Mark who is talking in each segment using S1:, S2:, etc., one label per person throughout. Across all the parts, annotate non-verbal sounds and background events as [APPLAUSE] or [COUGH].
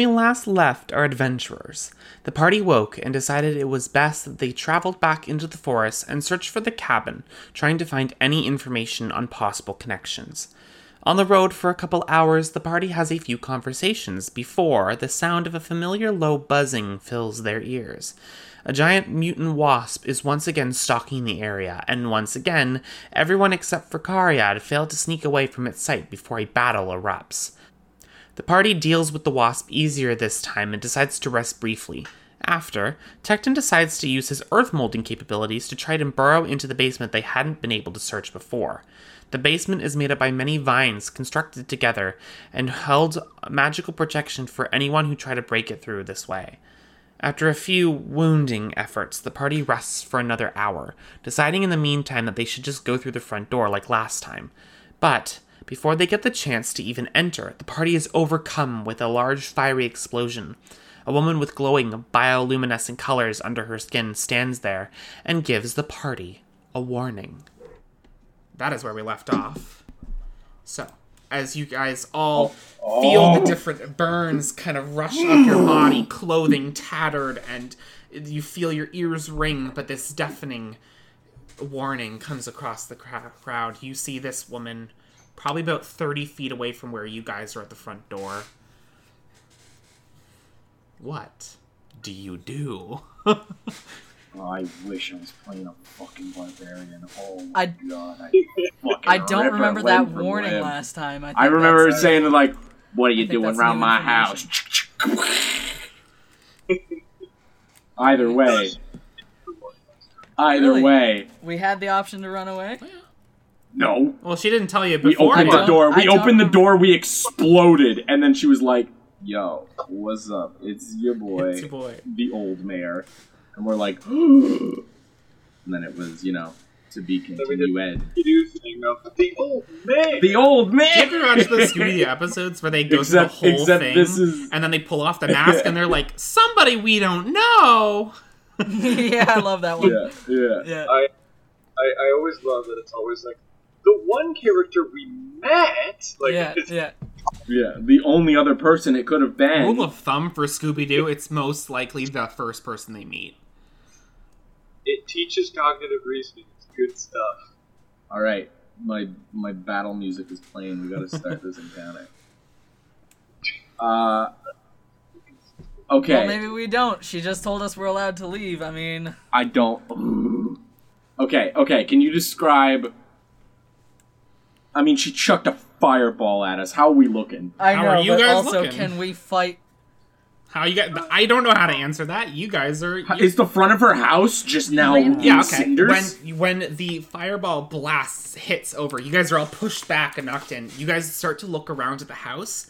S1: We last left our adventurers, the party woke and decided it was best that they traveled back into the forest and searched for the cabin, trying to find any information on possible connections. On the road for a couple hours, the party has a few conversations before the sound of a familiar low buzzing fills their ears. A giant mutant wasp is once again stalking the area, and once again, everyone except for Cariad failed to sneak away from its sight before a battle erupts. The party deals with the wasp easier this time and decides to rest briefly. After, Tecton decides to use his earth molding capabilities to try to burrow into the basement they hadn't been able to search before. The basement is made up by many vines constructed together and held magical protection for anyone who tried to break it through this way. After a few wounding efforts, the party rests for another hour, deciding in the meantime that they should just go through the front door like last time. But, before they get the chance to even enter, the party is overcome with a large fiery explosion. A woman with glowing bioluminescent colors under her skin stands there and gives the party a warning. That is where we left off. So, as you guys all feel the different burns kind of rush up your body, clothing tattered, and you feel your ears ring, but this deafening warning comes across the crowd. You see this woman probably about 30 feet away from where you guys are at the front door. What do you do?
S2: Oh, I wish I was playing a fucking barbarian. Oh my
S3: I-
S2: god. I, [LAUGHS]
S3: I don't remember that warning
S2: limb.
S3: last time. I, think
S2: I remember
S3: that's- uh,
S2: saying like, "What are you
S3: think
S2: doing around my house?" [LAUGHS] Either way, either
S3: Really?
S2: way,
S3: we had the option to run away.
S2: No.
S1: Well, she didn't tell you before.
S2: We opened the door. We opened the door. We exploded, and then she was like, "Yo, what's up? It's your boy,
S1: It's your boy.
S2: the old mayor," and we're like, Ooh. [GASPS] and then it was, you know, to be continued.
S4: You do thing of the old man.
S2: The old
S1: Do you ever watch the Scooby [LAUGHS] episodes where they go
S2: Except-
S1: through the whole thing,
S2: this is-
S1: and then they pull off the [LAUGHS] mask, and they're like, "Somebody we don't know." [LAUGHS]
S3: yeah, I love that one.
S2: yeah, yeah.
S3: Yeah.
S4: I, I I always love that it's always like the one character we met. Like
S3: yeah, yeah.
S2: Yeah, the only other person it could have been.
S1: Rule of thumb for Scooby Doo: it's most likely the first person they meet.
S4: it teaches cognitive reasoning. It's good stuff.
S2: All right, my my battle music is playing. We got to start this encounter. [LAUGHS] Uh, okay.
S3: Well, maybe we don't. She just told us we're allowed to leave. I mean,
S2: I don't. [GASPS] Okay, okay. Can you describe? I mean, she chucked a fireball at us. How are we looking?
S3: I
S1: How
S3: know,
S1: are you
S3: but
S1: guys
S3: also,
S1: looking?
S3: can we fight?
S1: How you got? I don't know how to answer that. You guys are. you-
S2: Is the front of her house just now in
S1: yeah, okay.
S2: cinders?
S1: When when the fireball blasts hits over, you guys are all pushed back and knocked in. You guys start to look around at the house,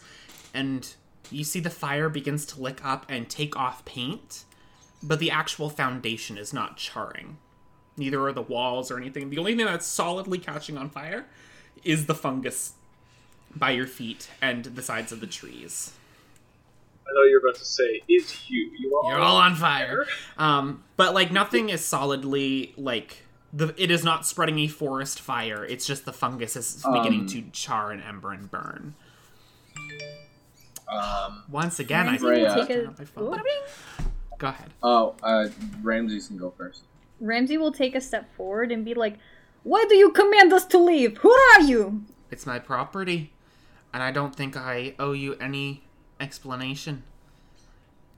S1: and you see the fire begins to lick up and take off paint, but the actual foundation is not charring. Neither are the walls or anything. The only thing that's solidly catching on fire is the fungus by your feet and the sides of the trees.
S4: I know you're about to say, "Is you? You all?"
S1: You're all on fire. Um, but like nothing is solidly like the. It is not spreading a forest fire. It's just the fungus is beginning
S2: Um,
S1: to char and ember and burn.
S2: Um,
S1: Once again, I
S5: Ramsey
S2: will
S1: forgot
S2: take
S5: a-
S1: turn off my phone. Go ahead.
S2: oh, uh, Ramses can go first.
S5: Ramsey will take a step forward and be like, Why do you command us to leave? Who are you?
S1: It's my property, and I don't think I owe you any explanation.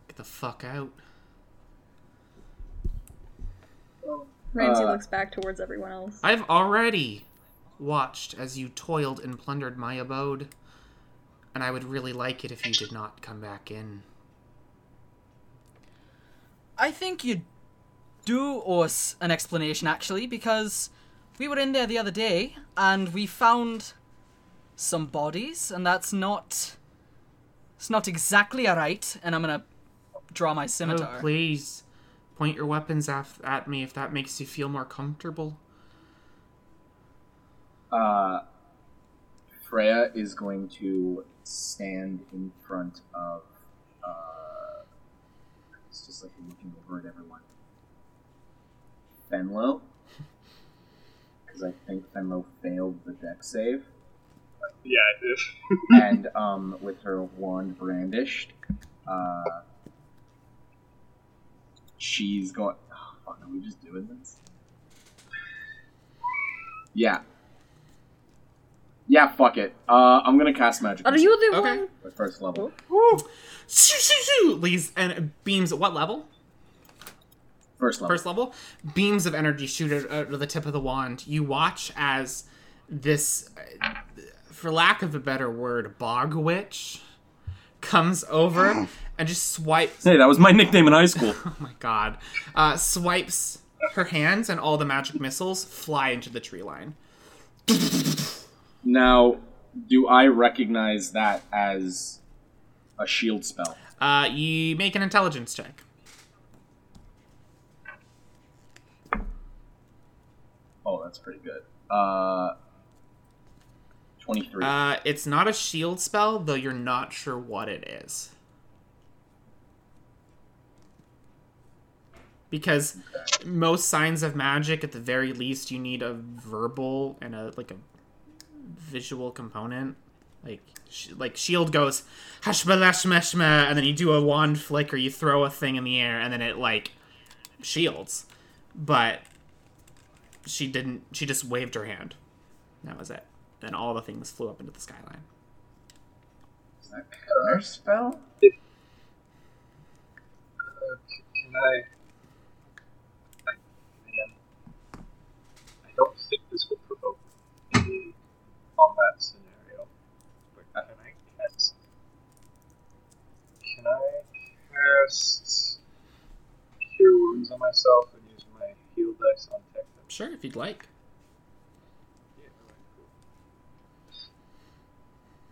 S1: Get the fuck out.
S5: Ramsey
S2: Uh,
S5: looks back towards everyone else.
S1: I've already watched as you toiled and plundered my abode, and I would really like it if you did not come back in.
S3: I think you do owe us an explanation, actually, because we were in there the other day and we found some bodies, and that's not. It's not exactly alright, and I'm gonna draw my scimitar.
S1: Oh, please. Point your weapons af- at me if that makes you feel more comfortable.
S2: Uh, Freya is going to stand in front of. Uh, it's just like looking over at everyone. Fenlo, because I think Fenlo failed the dex save,
S4: Yeah, I did. [LAUGHS]
S2: and um, with her wand brandished, Uh, she's going. Oh, fuck, are we just doing this? Yeah. Yeah, fuck it. Uh, I'm gonna cast magic.
S5: Are
S2: missile
S5: you the
S1: Okay.
S5: one?
S2: at first level?
S1: Shoo, shoo, shoo! Leaves and beams at what level?
S2: First level.
S1: First level. Beams of energy shoot out of the tip of the wand. You watch as this, for lack of a better word, bog witch comes over [GASPS] and just swipes.
S2: Hey, that was my nickname in high school. [LAUGHS]
S1: Oh my god! Uh, swipes her hands, and all the magic missiles fly into the tree line.
S2: now, do I recognize that as a shield spell?
S1: Uh, you make an intelligence check.
S2: Oh, that's pretty good. Uh, twenty-three.
S1: Uh, it's not a shield spell, though you're not sure what it is. Because most signs of magic, at the very least, you need a verbal and a like a visual component. Like, sh- like shield goes hashmalashmashma, and then you do a wand flick or you throw a thing in the air, and then it like shields. But she didn't. She just waved her hand. That was it. Then all the things flew up into the skyline.
S2: Is that counter spell?
S4: Uh, can I? I man, I don't think this will provoke a combat scenario. But can I cast? Can I cast Cure Wounds on myself and use my heal dice on tech?
S1: Sure, if you'd like.
S4: Yeah, alright, cool.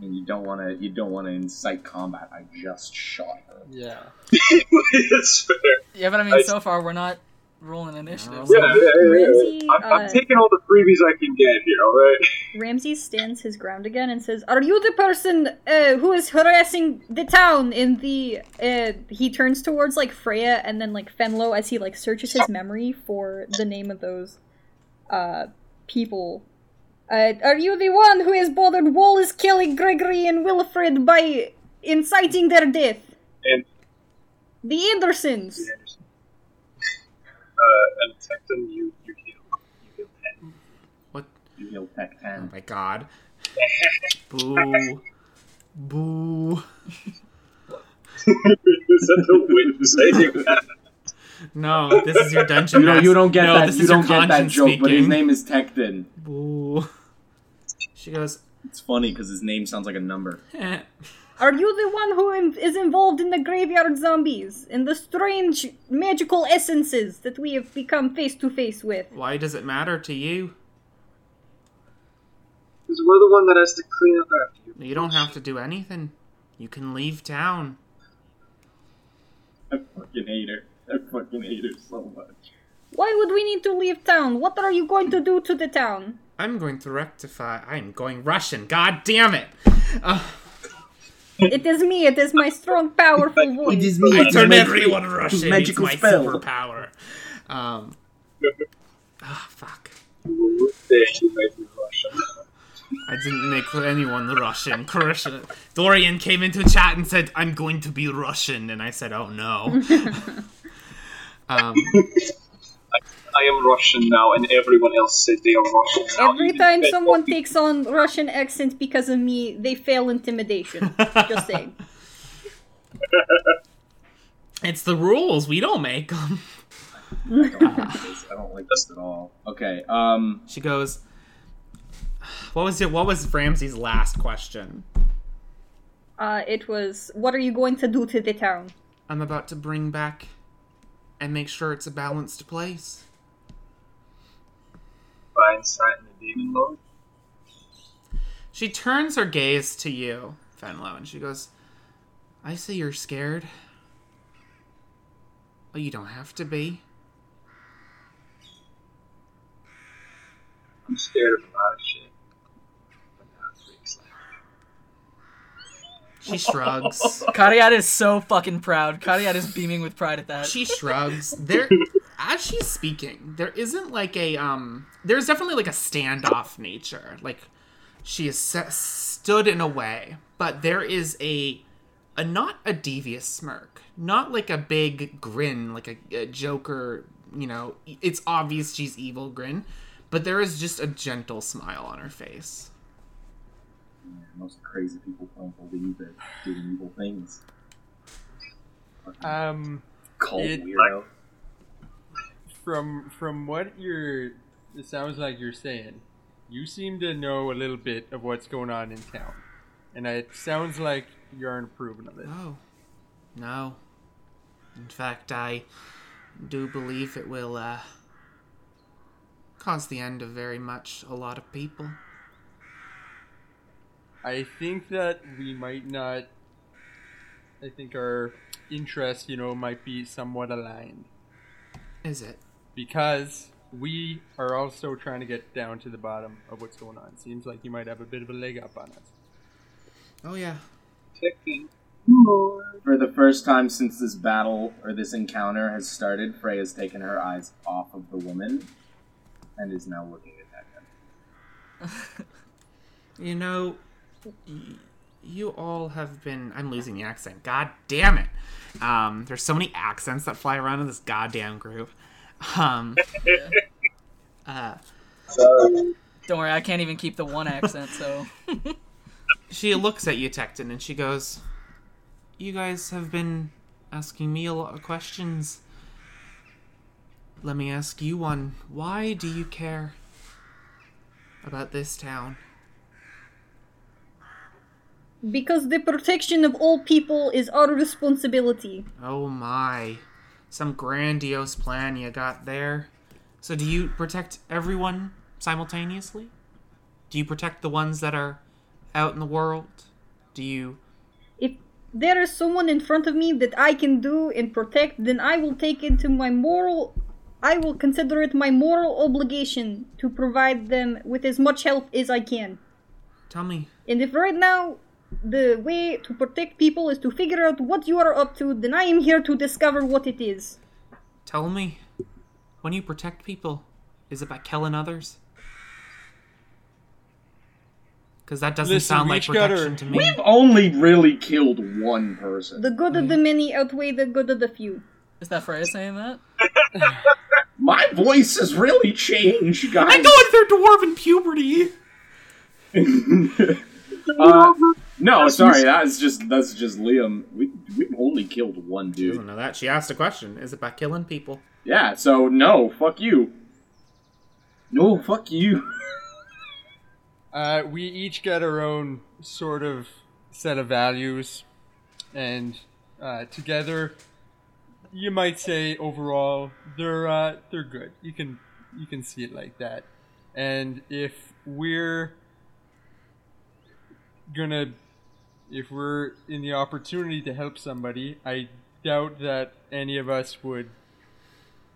S2: And you don't want to. You don't want to incite combat. I just shot her.
S3: Yeah.
S4: That's fair.
S3: Yeah, but I mean,
S4: I-
S3: so far we're not rolling initiative.
S1: Yeah,
S3: so-
S4: Yeah, yeah, yeah, yeah.
S5: Ramsey,
S4: I'm, I'm
S5: uh,
S4: taking all the freebies I can get here, alright?
S5: Ramsey stands his ground again and says, "Are you the person uh, who is harassing the town in the?" Uh, he turns towards like Freya and then like Fenlo as he like searches his memory for the name of those uh, people. Uh, are you the one who has bothered Wallace, killing Gregory, and Wilfred by inciting their death?
S4: And
S5: The Andersons.
S4: Anderson. Uh, and Tecton, you, you heal. You heal 10.
S1: What?
S2: You heal tech
S1: Oh
S2: ten.
S1: my god. Boo. Boo. [LAUGHS]
S4: Is that the way to say that?
S1: No, this is your dungeon
S2: You don't.
S1: master.
S2: You don't get
S1: no,
S2: that.
S1: This
S2: You
S1: is your
S2: don't get that
S1: conscience
S2: joke. But his name is Tecton.
S1: Boo. She goes,
S2: It's funny because his name sounds like a number.
S1: eh.
S5: Are you the one who im- is involved in the graveyard zombies and the strange magical essences that we have become face to face with?
S1: Why does it matter to you?
S4: Because we're the one that has to clean up after you.
S1: You don't have to do anything. You can leave town.
S2: I fucking hate her. I fucking hate her so much.
S5: Why would we need to leave town? What are you going to do to the town?
S1: I'm going to rectify. I'm going Russian. God damn it. Uh,
S5: It is me, it is my strong, powerful voice.
S2: It is me.
S1: I turn everyone Russian.
S2: magical
S1: it's my
S2: spell.
S1: superpower. Um. [LAUGHS] Ah, fuck.
S4: There, you made me Russian.
S1: I didn't make anyone Russian. Russian. Dorian came into chat and said, "I'm going to be Russian," and I said, "Oh no." [LAUGHS] [LAUGHS] um, [LAUGHS]
S4: I am Russian now, and everyone else said they are Russian now.
S5: Every
S4: even
S5: time someone
S4: Bobby.
S5: takes on Russian accent because of me, they fail intimidation. Just saying. [LAUGHS]
S1: it's the rules. We don't make them.
S2: I don't like this. [LAUGHS] I don't like this at all. Okay. Um.
S1: She goes. What was it? What was Ramsey's last question?
S5: Uh, it was, what are you going to do to the town?
S1: I'm about to bring back and make sure it's a balanced place.
S4: Find sight in the demon lord.
S1: She turns her gaze to you, Fenlo, and she goes, I see you're scared. Well, you don't have to be.
S4: I'm scared of a lot of shit. But not freaks like
S1: She shrugs. [LAUGHS]
S3: Cariad is so fucking proud. Cariad is beaming with pride at that.
S1: she shrugs. There, as she's speaking, there isn't like a um. There's definitely like a standoff nature. Like she is set, stood in a way, but there is a a not a devious smirk, not like a big grin, like a, a Joker. You know, it's obvious she's evil grin, but there is just a gentle smile on her face.
S2: Yeah, most crazy people don't believe that doing evil things. Fucking
S6: Um,
S2: cold
S6: it-
S2: weirdo.
S6: from from what you're, it sounds like you're saying, you seem to know a little bit of what's going on in town, and it sounds like you aren't approving of it.
S1: Oh, no. In fact, I do believe it will uh, cause the end of very much a lot of people.
S6: I think that we might not. I think our interests, you know, might be somewhat aligned
S1: Is it?
S6: because we are also trying to get down to the bottom of what's going on. Seems like you might have a bit of a leg up on us.
S1: Oh yeah.
S4: Ticking.
S2: For the first time since this battle or this encounter has started, Frey has taken her eyes off of the woman and is now looking at him. [LAUGHS]
S1: You know, y- you all have been. I'm losing the accent. God damn it. Um, there's so many accents that fly around in this goddamn group. Um, [LAUGHS] uh,
S4: Sorry.
S3: Don't worry, I can't even keep the one accent, so. [LAUGHS]
S1: she looks at you, Tecton, and she goes, You guys have been asking me a lot of questions. Let me ask you one. Why do you care about this town?
S5: Because the protection of all people is our responsibility.
S1: Oh my. Some grandiose plan you got there. So, do you protect everyone simultaneously? Do you protect the ones that are out in the world? Do you.
S5: If there is someone in front of me that I can do and protect, then I will take it to my moral. I will consider it my moral obligation to provide them with as much help as I can.
S1: Tell me,
S5: And if right now the way to protect people is to figure out what you are up to, then I am here to discover what it is.
S1: tell me, when you protect people, is it by killing others? Because that doesn't
S6: Listen,
S1: sound like protection to me.
S2: We've only really killed one person.
S5: The good of the many outweigh the good of the few.
S3: Is that Freya saying that? [LAUGHS]
S2: My voice has really changed, guys.
S1: I'm going through dwarven puberty! [LAUGHS]
S2: Uh, no, sorry, that's just that's just Liam. We we've only killed one
S1: She doesn't
S2: dude.
S1: know that. She asked a question. Is it by killing people?
S2: Yeah, so no, fuck you. No, fuck you. [LAUGHS]
S6: Uh, we each get our own sort of set of values, and uh, together, you might say overall they're uh, they're good. You can you can see it like that. And if we're gonna, if we're in the opportunity to help somebody, I doubt that any of us would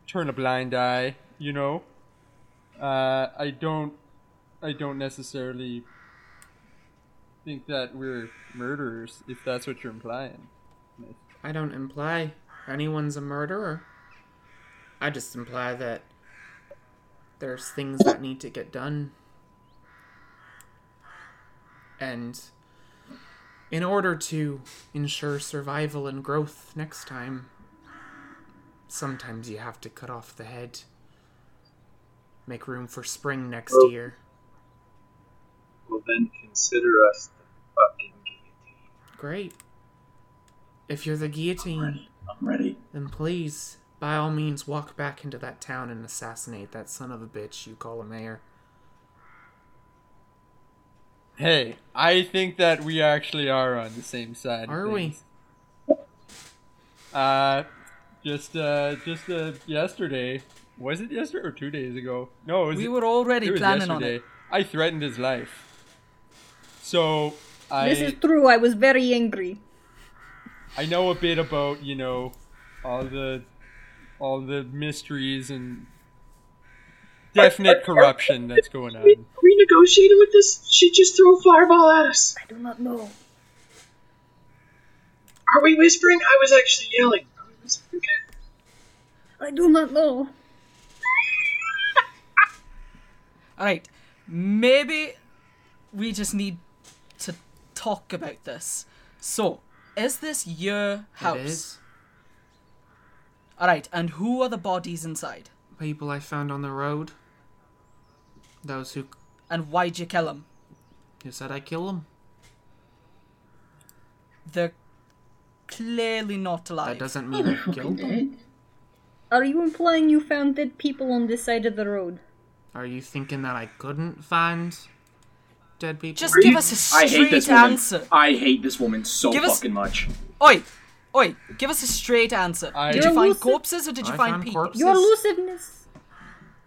S6: turn a blind eye. You know, uh, I don't I don't necessarily think that we're murderers, if that's what you're implying.
S1: I don't imply anyone's a murderer. I just imply that there's things that need to get done. And in order to ensure survival and growth next time, sometimes you have to cut off the head. Make room for spring next year.
S4: Well, then consider us the fucking guillotine.
S1: Great. If you're the guillotine,
S2: I'm ready.
S1: then please, by all means, walk back into that town and assassinate that son of a bitch you call a mayor.
S6: Hey, I think that we actually are on the same side. of
S1: Are we?
S6: Uh, just uh, just uh, yesterday. Was it yesterday or two days ago? No, it was.
S3: We were already
S6: it was
S3: planning on
S6: yesterday.
S3: it.
S6: I threatened his life. So I
S5: This is true, I was very angry.
S6: I know a bit about you know all the all the mysteries and definite [LAUGHS] corruption that's going on.
S4: We, we negotiated with this. She just threw a fireball at us.
S5: I do not know.
S4: Are we whispering? I was actually yelling. Are we whispering?
S5: I do not know. [LAUGHS]
S3: Alright, maybe we just need to talk about this. So, Is this your house?
S1: It is.
S3: All right, and who are the bodies inside?
S1: People I found on the road. Those who
S3: And why'd you kill them?
S1: You said I kill them.
S3: They're clearly not alive.
S1: That doesn't mean I killed them. [LAUGHS]
S5: Are you implying you found dead people on this side of the road?
S1: Are you thinking that I couldn't find dead people?
S3: Just give us a
S2: I hate this
S3: straight
S2: woman.
S3: answer.
S2: I hate this woman so
S3: Give us-
S2: fucking much.
S3: Oi, oi, give us a straight answer.
S6: I-
S3: did you
S5: You're
S3: find
S5: lucid-
S3: corpses or did you
S1: I
S3: find people?
S1: corpses.
S5: Your elusiveness.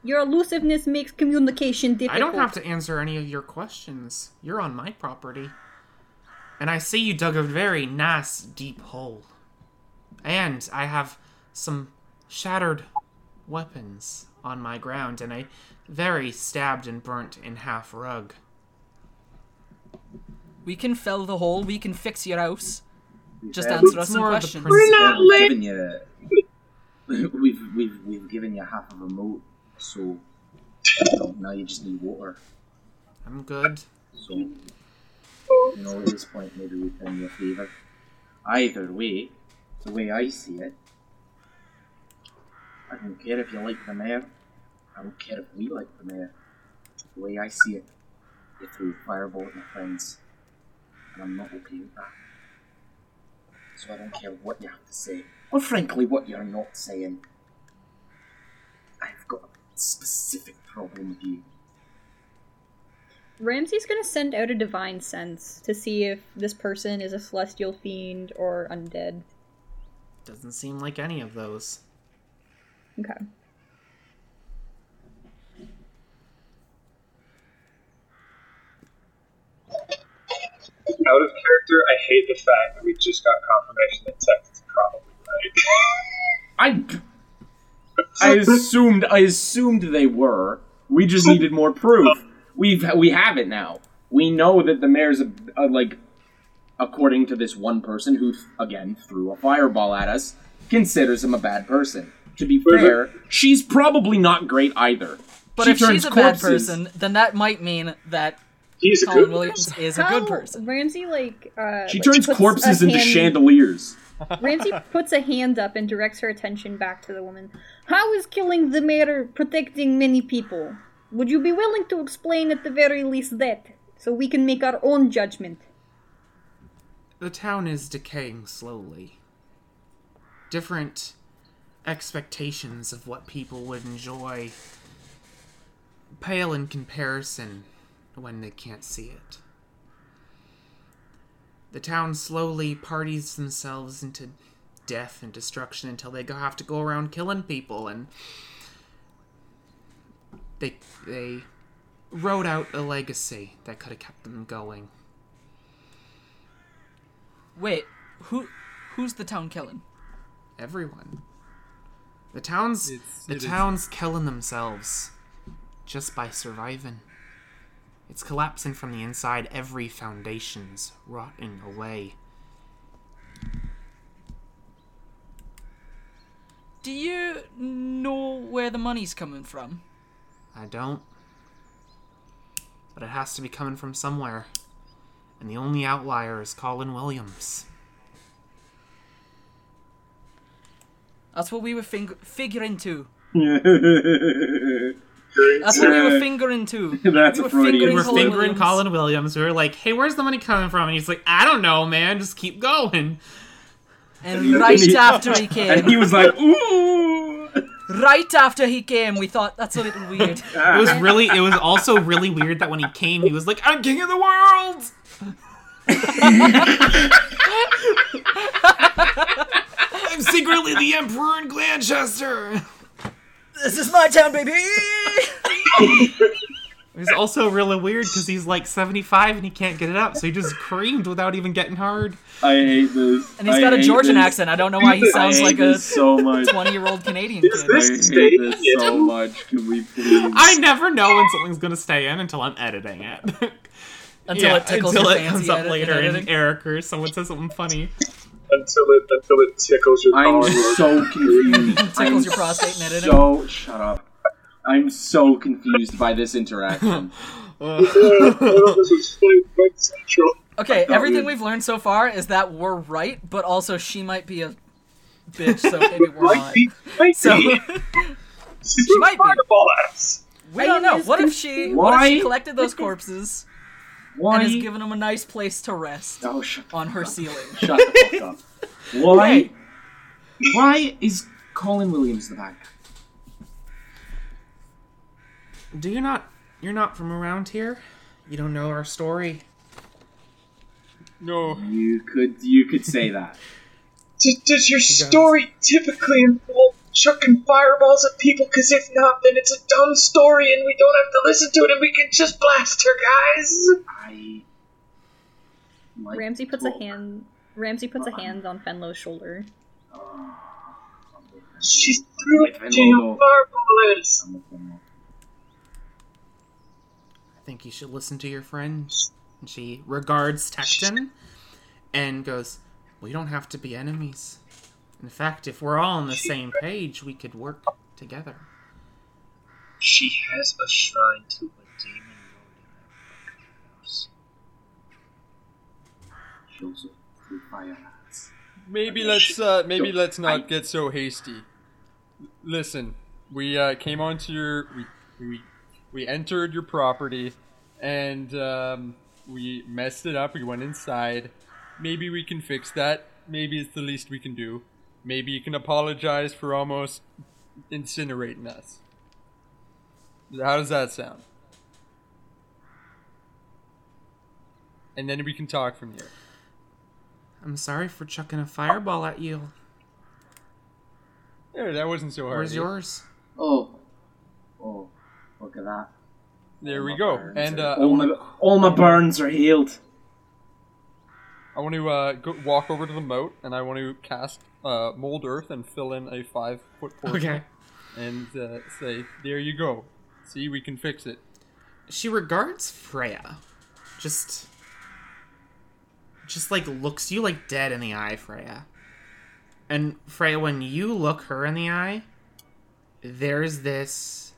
S5: Your elusiveness makes communication difficult.
S1: I don't have to answer any of your questions. You're on my property. And I see you dug a very nice deep hole. And I have some shattered weapons on my ground and a very stabbed and burnt in half rug.
S3: We can fill the hole. We can fix your house. Just
S2: Uh,
S3: answer us some
S1: more of the
S3: questions.
S1: principle.
S2: We've given you, [COUGHS] we've we've we've given you half of a moat, so you know, now you just need water.
S1: I'm good.
S2: So you know, at this point, maybe we've done you a favor. Either way, the way I see it, I don't care if you like the mayor. I don't care if we like the mayor. The way I see it, you threw a fireball at my friends, and I'm not okay with that. So I don't care what you have to say, or frankly, what you're not saying. I've got a specific problem with you.
S5: Ramsey's gonna send out a divine sense to see if this person is a celestial fiend or undead.
S1: Doesn't seem like any of those.
S5: Okay.
S4: Out of character, I hate the fact that we just got confirmation that Tex is probably right.
S2: I I assumed I assumed they were. We just needed more proof. We've we have it now. We know that the mayor's a, a, like, according to this one person who again threw a fireball at us, considers him a bad person. To be fair, she's probably not great either.
S3: But
S2: She
S3: if she's
S2: turns
S3: a bad person, then that might mean that
S4: He's a
S3: Colin
S4: good
S3: Williams
S4: person.
S3: is a
S5: How
S3: good person.
S5: Ramsey like uh
S2: She
S5: like,
S2: turns corpses into
S5: hand-
S2: chandeliers.
S5: Ramsey puts a hand up and directs her attention back to the woman. How is killing the mayor protecting many people? Would you be willing to explain at the very least that, so we can make our own judgment?
S1: The town is decaying slowly. Different expectations of what people would enjoy pale in comparison when they can't see it. The town slowly parties themselves into death and destruction until they have to go around killing people and they they wrote out a legacy that could have kept them going.
S3: Wait, who who's the town killing?
S1: everyone. The town's
S6: It's-
S1: the
S6: it is-
S1: town's killing themselves just by surviving. It's collapsing from the inside. Every foundation's rotting away.
S3: Do you know where the money's coming from?
S1: I don't. But it has to be coming from somewhere. And the only outlier is Colin Williams.
S3: That's what we were fing- figuring too. [LAUGHS]
S2: That's
S3: That's what we were fingering too. [LAUGHS]
S2: That's
S3: we
S2: a
S3: were
S2: Freudian
S3: fingering
S1: We're
S3: Colin
S1: fingering
S3: Williams.
S1: Colin Williams. We were like, hey, where's the money coming from? And he's like, I don't know, man. Just keep going.
S3: And right [LAUGHS] after he came,
S2: and he was like, "Ooh."
S3: right after he came, we thought that's a little weird. [LAUGHS] Ah.
S1: It was really, it was also really weird that when he came, he was like, I'm king of the world! I'm secretly the emperor in Glanchester!
S3: This is my town, baby. [LAUGHS]
S1: It was also really weird because he's like 75 and he can't get it up, so he just screamed without even getting hard.
S2: I hate this.
S3: And he's
S2: I
S3: got a Georgian
S2: this.
S3: accent. I don't know why he [LAUGHS] sounds like a
S2: this so much.
S3: 20 year old Canadian kid.
S2: I
S4: This
S2: hate this so [LAUGHS] much. Can we please?
S1: I never know when something's gonna stay in until I'm editing it.
S3: Until
S1: Yeah,
S3: it tickles
S1: until
S3: your
S1: it
S3: fancy
S1: comes up
S3: edit-
S1: later
S3: and.
S1: Eric or someone says something funny.
S4: Until it until it tickles your
S2: I'm so [LAUGHS] confused. [LAUGHS]
S3: Tickles
S2: I'm
S3: your prostate and editing.
S2: So shut up. I'm so confused by this interaction. [LAUGHS]
S4: Yeah, I thought this was funny, quite central.
S3: Okay, everything
S2: we-
S3: we've learned so far is that we're right, but also she might be a bitch, so maybe we're
S4: Might
S3: not.
S4: be, might
S3: So
S4: be.
S3: She might be.
S4: Fireball ass.
S3: we don't know. What if she? What if she collected those corpses
S2: Why?
S3: and has given them a nice place to rest
S2: oh,
S3: on her
S2: up.
S3: ceiling?
S2: Shut the fuck up. [LAUGHS] Why? Why is Colin Williams the bad guy?
S1: Do you not? You're not from around here. You don't know our story.
S6: No,
S2: You could you could say that. [LAUGHS]
S4: Does, does your story typically involve chucking fireballs at people? Because if not, then it's a dumb story and we don't have to listen to it and we can just blast her, guys.
S2: I. Like
S5: Ramsey puts a hand. Ramsey puts a uh-huh. hand on Fenlo's shoulder.
S4: She threw
S2: Wait,
S4: a
S2: Fenlo,
S4: damn
S2: no.
S4: fireball at us.
S2: I'm with them all.
S1: I think you should listen to your friend. And she regards Tecton and goes, We don't have to be enemies. In fact, if we're all on the same page, we could work together.
S4: She has a shrine to a demon lord in that fucking house.
S2: She also threw fire at us.
S6: maybe let's uh, maybe let's not get so hasty. Listen, we uh, came onto your we we we entered your property, and um, we messed it up. We went inside. Maybe we can fix that. Maybe it's the least we can do. Maybe you can apologize for almost incinerating us. How does that sound? And then we can talk from here.
S1: I'm sorry for chucking a fireball at you.
S6: There, that wasn't so hard.
S1: Where's yours?
S2: Oh, oh, look at that.
S6: There
S2: All
S6: we go.
S2: burns
S6: And uh,
S2: all my all my burns are healed.
S6: I want to uh, go, walk over to the moat, and I want to cast uh, mold earth and fill in a five foot portion.
S1: Okay.
S6: And uh, say, "There you go. See, we can fix it."
S1: She regards Freya. Just. Just like looks you like dead in the eye, Freya. And Freya, when you look her in the eye, there's this.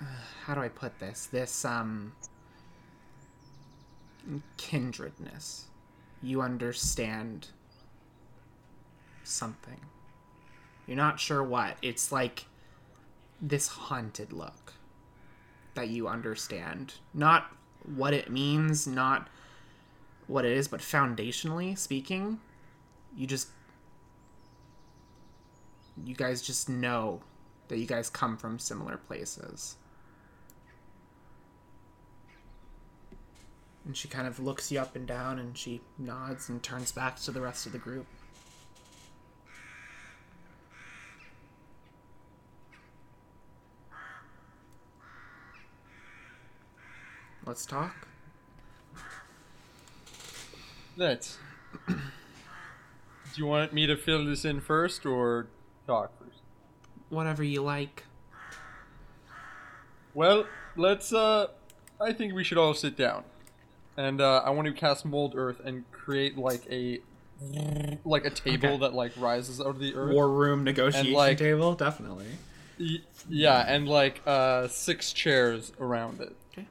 S1: uh, how do I put this? This, um. Kindredness. You understand something. You're not sure what. It's like this haunted look that you understand. Not what it means, not what it is, but foundationally speaking, you just. You guys just know that you guys come from similar places. And she kind of looks you up and down and she nods and turns back to the rest of the group. Let's talk.
S6: Let's. [CLEARS THROAT] Do you want me to fill this in first, or talk first?
S1: Whatever you like.
S6: Well, let's. Uh, I think we should all sit down, and uh, I want to cast mold earth and create like a like a table
S1: Okay.
S6: that like rises out of the earth.
S1: War room negotiation
S6: like-
S1: table, definitely.
S6: Y- yeah, and like uh, six chairs around it.
S1: Okay.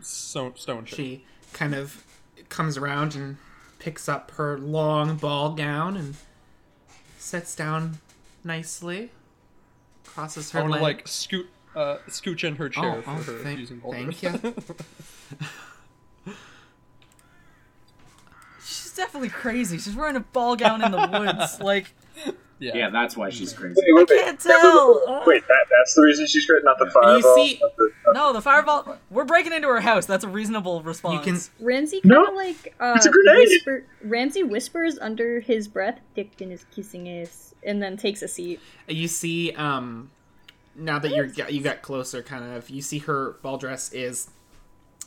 S6: So, stone chairs.
S1: She kind of comes around and picks up her long ball gown and sits down nicely. Crosses her.
S6: I want to like scoot, uh, scooch in her chair
S1: oh,
S6: for her
S1: thank-
S6: using
S1: thank
S6: earth. [LAUGHS]
S3: She's definitely crazy. She's wearing a ball gown in the woods. [LAUGHS] Like,
S6: yeah.
S2: Yeah, that's why she's crazy.
S4: Wait, wait, wait.
S3: can't tell.
S4: Wait, that, that's the reason she's great, not the fireball.
S1: see-
S4: not the, not
S3: No, the fireball. We're breaking into her house. That's a reasonable response.
S1: you can
S5: Ramsey kind
S4: No,
S5: like uh,
S4: it's a grenade.
S5: whisper. Ramsey whispers under his breath, "Dicton is kissing us," and then takes a seat.
S1: you see um now that you're you got closer kind of you see her ball dress is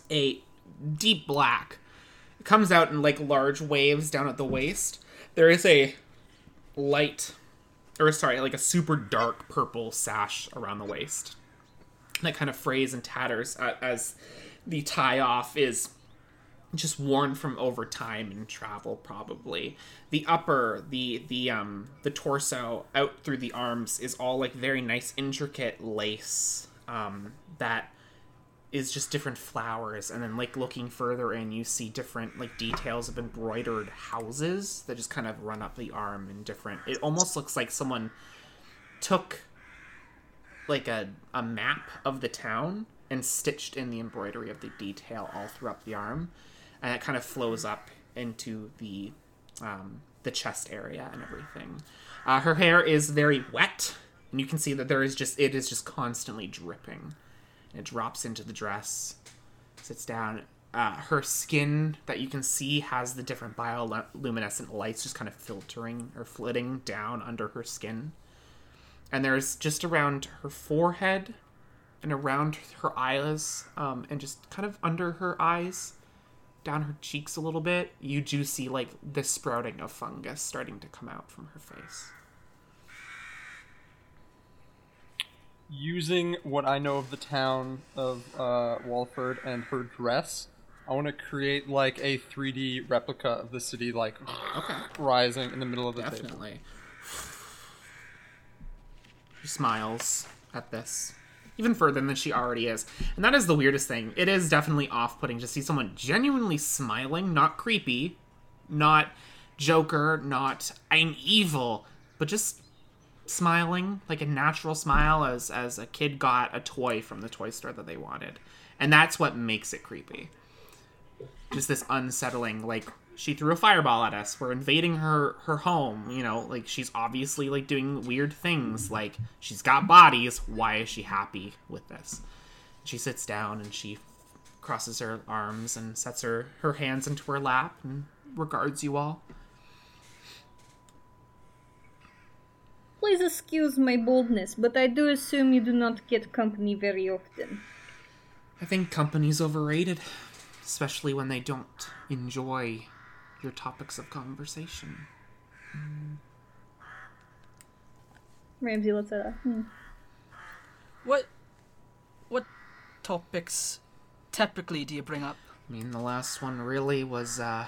S1: a deep black it comes out in like large waves down at the waist. There is a light or sorry like a super dark purple sash around the waist that kind of frays and tatters as the tie off is just worn from over time and travel probably. The upper the the um the torso out through the arms is all like very nice intricate lace um that is just different flowers and then like looking further in you see different like details of embroidered houses that just kind of run up the arm in different it almost looks like someone took like a, a map of the town and stitched in the embroidery of the detail all throughout the arm and it kind of flows up into the um, the chest area and everything. Uh, her hair is very wet and you can see that there is just it is just constantly dripping it drops into the dress, sits down. Uh, her skin that you can see has the different bioluminescent lights just kind of filtering or flitting down under her skin. And there's just around her forehead and around her eyelids um, and just kind of under her eyes, down her cheeks a little bit, you do see like the sprouting of fungus starting to come out from her face.
S6: Using what I know of the town of uh, Walford and her dress, I want to create like a 3D replica of the city, like
S1: Okay.
S6: rising in the middle of the table.
S1: Definitely. She smiles at this. Even further than she already is. And that is the weirdest thing. It is definitely off putting to see someone genuinely smiling, not creepy, not Joker, not I'm evil, but just smiling, like a natural smile as as a kid got a toy from the toy store that they wanted. And that's what makes it creepy. Just this unsettling like she threw a fireball at us. We're invading her her home, you know, like she's obviously like doing weird things like she's got bodies. Why is she happy with this? She sits down and she crosses her arms and sets her her hands into her lap and regards you all.
S5: Please excuse my boldness, but I do assume you do not get company very often.
S1: I think company's overrated, especially when they don't enjoy your topics of conversation.
S5: Ramsey looks at her. Hmm.
S3: What what topics typically do you bring up?
S1: I mean, the last one really was uh,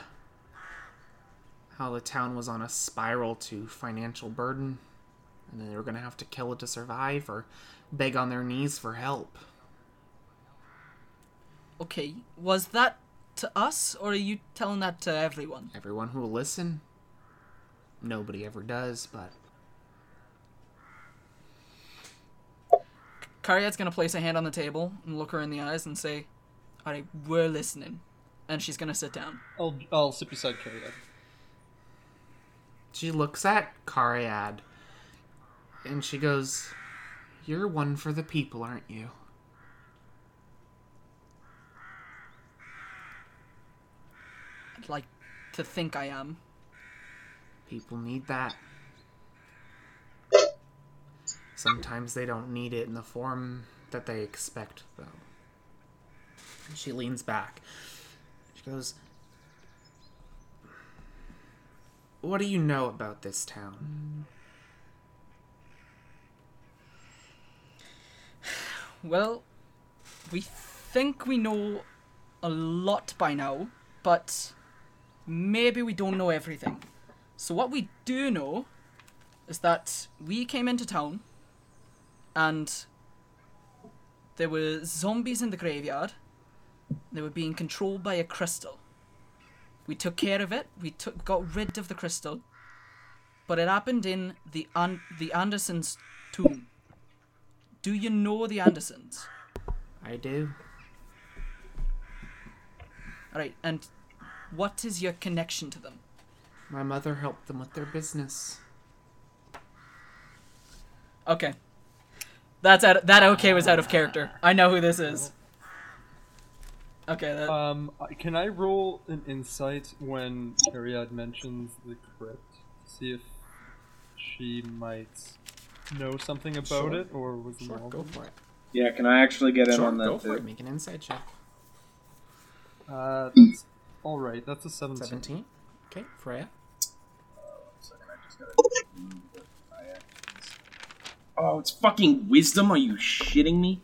S1: how the town was on a spiral to financial burden, and then they were going to have to kill it to survive or beg on their knees for help.
S3: Okay, was that to us or are you telling that to everyone?
S1: Everyone who will listen, nobody ever does, but
S3: Cariad's gonna place a hand on the table and look her in the eyes and say, Alright, we're listening. And she's gonna sit down.
S6: I'll I'll sit beside Carrie.
S1: she looks at Cariad and she goes, You're one for the people, aren't you?
S3: I'd like to think I am.
S1: People need that. Sometimes they don't need it in the form that they expect, though. She leans back. She goes, What do you know about this town?
S3: Well, we think we know a lot by now, but maybe we don't know everything. So, what we do know is that we came into town and there were zombies in the graveyard. They were being controlled by a crystal. We took care of it. We took got rid of the crystal. But it happened in the An- the Andersons' tomb. Do you know the Andersons?
S1: I do.
S3: Alright, and what is your connection to them?
S1: My mother helped them with their business.
S3: Okay. That's out that okay was out of character. I know who this is. Okay, that
S6: Um, can I roll an insight when Cariad mentions the crypt to see if she might know something about
S1: Sure.
S6: it or was
S1: Sure,
S6: involved?
S1: go
S6: in it?
S1: for it.
S2: Yeah, can I actually get in on that
S1: go for
S2: too?
S1: it. Make an insight check.
S6: Uh, that's all right. That's a seventeen.
S1: 17. Okay, Freya.
S2: Second, I just gotta- Oh, it's fucking wisdom. Are you shitting me?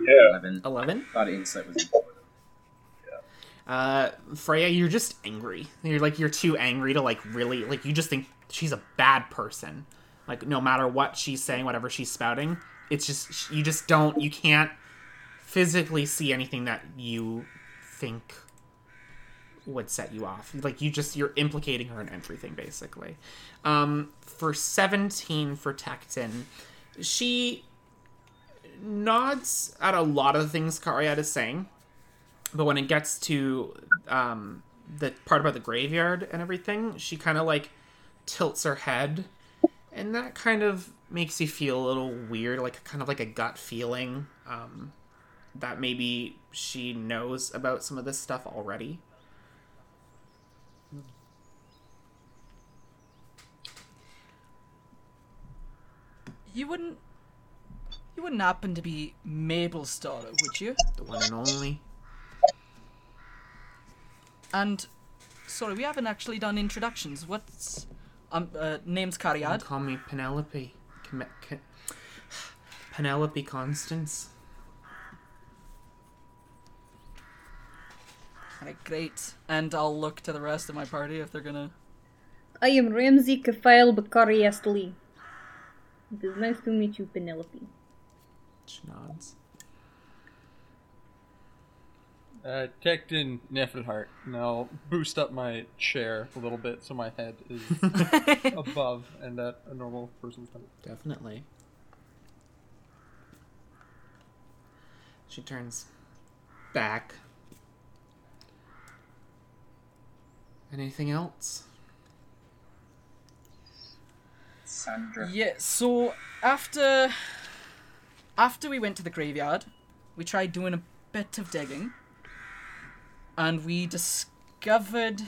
S4: Yeah.
S2: Eleven.
S1: 11.
S2: Thought insight was important. [LAUGHS]
S1: Uh, Freya, you're just angry. You're like you're too angry to like really like you just think she's a bad person. Like no matter what she's saying, whatever she's spouting, it's just you just don't you can't physically see anything that you think would set you off. Like you just you're implicating her in everything basically. Um, for 17 for Tecton, she nods at a lot of the things Cariad is saying, but when it gets to um, the part about the graveyard and everything, she kind of like tilts her head, and that kind of makes you feel a little weird, like kind of like a gut feeling um, that maybe she knows about some of this stuff already.
S3: You wouldn't. You wouldn't happen to be Mabel's daughter, would you?
S1: The one and only.
S3: And sorry, we haven't actually done introductions. What's um uh, name's
S1: Don't
S3: Cariad?
S1: call me Penelope. Com- Con- Penelope Constance.
S3: Alright, great. And I'll look to the rest of my party if they're gonna.
S5: I am Ramsey Kafail Bakari Lee. It is nice to meet you, Penelope.
S1: She nods.
S6: Uh, Tecton Neffelhart. And I'll boost up my chair a little bit so my head is [LAUGHS] above and at a normal person's height.
S1: Definitely. She turns back. Anything else?
S2: Sandra.
S3: Yeah, so after after we went to the graveyard, we tried doing a bit of digging and we discovered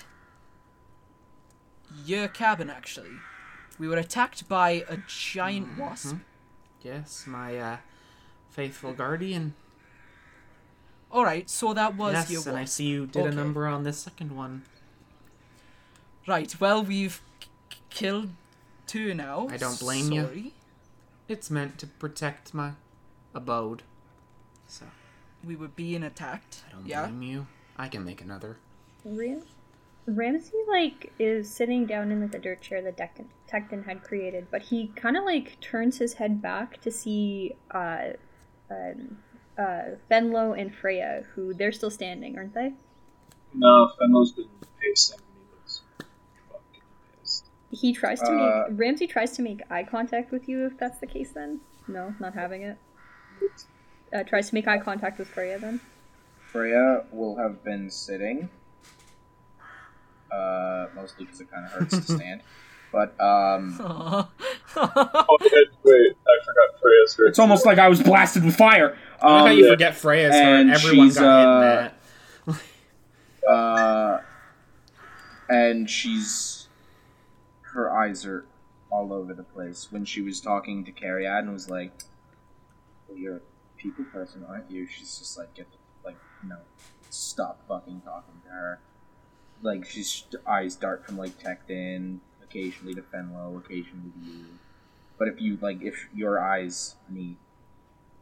S3: your cabin actually. We were attacked by a giant wasp.
S1: Yes, my uh, faithful guardian.
S3: Alright, so that was
S1: yes,
S3: your
S1: and I see you did a number on this second one.
S3: Right, well we've k- killed two now.
S1: I don't blame.
S3: Sorry.
S1: It's meant to protect my abode. So,
S3: We were being attacked.
S1: I don't
S3: yeah.
S1: blame you. I can make another.
S5: Ram- Ramsey like is sitting down in like the dirt chair that Decton, Tecton had created, but he kind of like turns his head back to see uh, um, uh, Fenlo and Freya, who they're still standing, aren't they?
S4: No, Fenlo's been pacing and he pissed.
S5: He tries to
S2: Uh,
S5: make Ramsey tries to make eye contact with you. If that's the case, then no, not having it. Uh, tries to make eye contact with Freya. Then
S2: Freya will have been sitting, uh, mostly because it kind of hurts to [LAUGHS] stand. But um,
S4: Oh, wait, wait, I forgot Freya's hurt.
S2: it's almost like I was blasted with fire.
S1: I love how
S2: Um,
S1: you forget Freya's heart.
S2: and
S1: Everyone
S2: she's,
S1: got
S2: uh,
S1: hit in that. [LAUGHS]
S2: uh, and she's her eyes are all over the place when she was talking to Cariad and was like, well, "You're a people person, aren't you?" She's just like, "Get the, like, no, stop fucking talking to her." Like she's eyes dart from like Tecton, occasionally to Fenlo, occasionally to you. But if you like, if your eyes meet,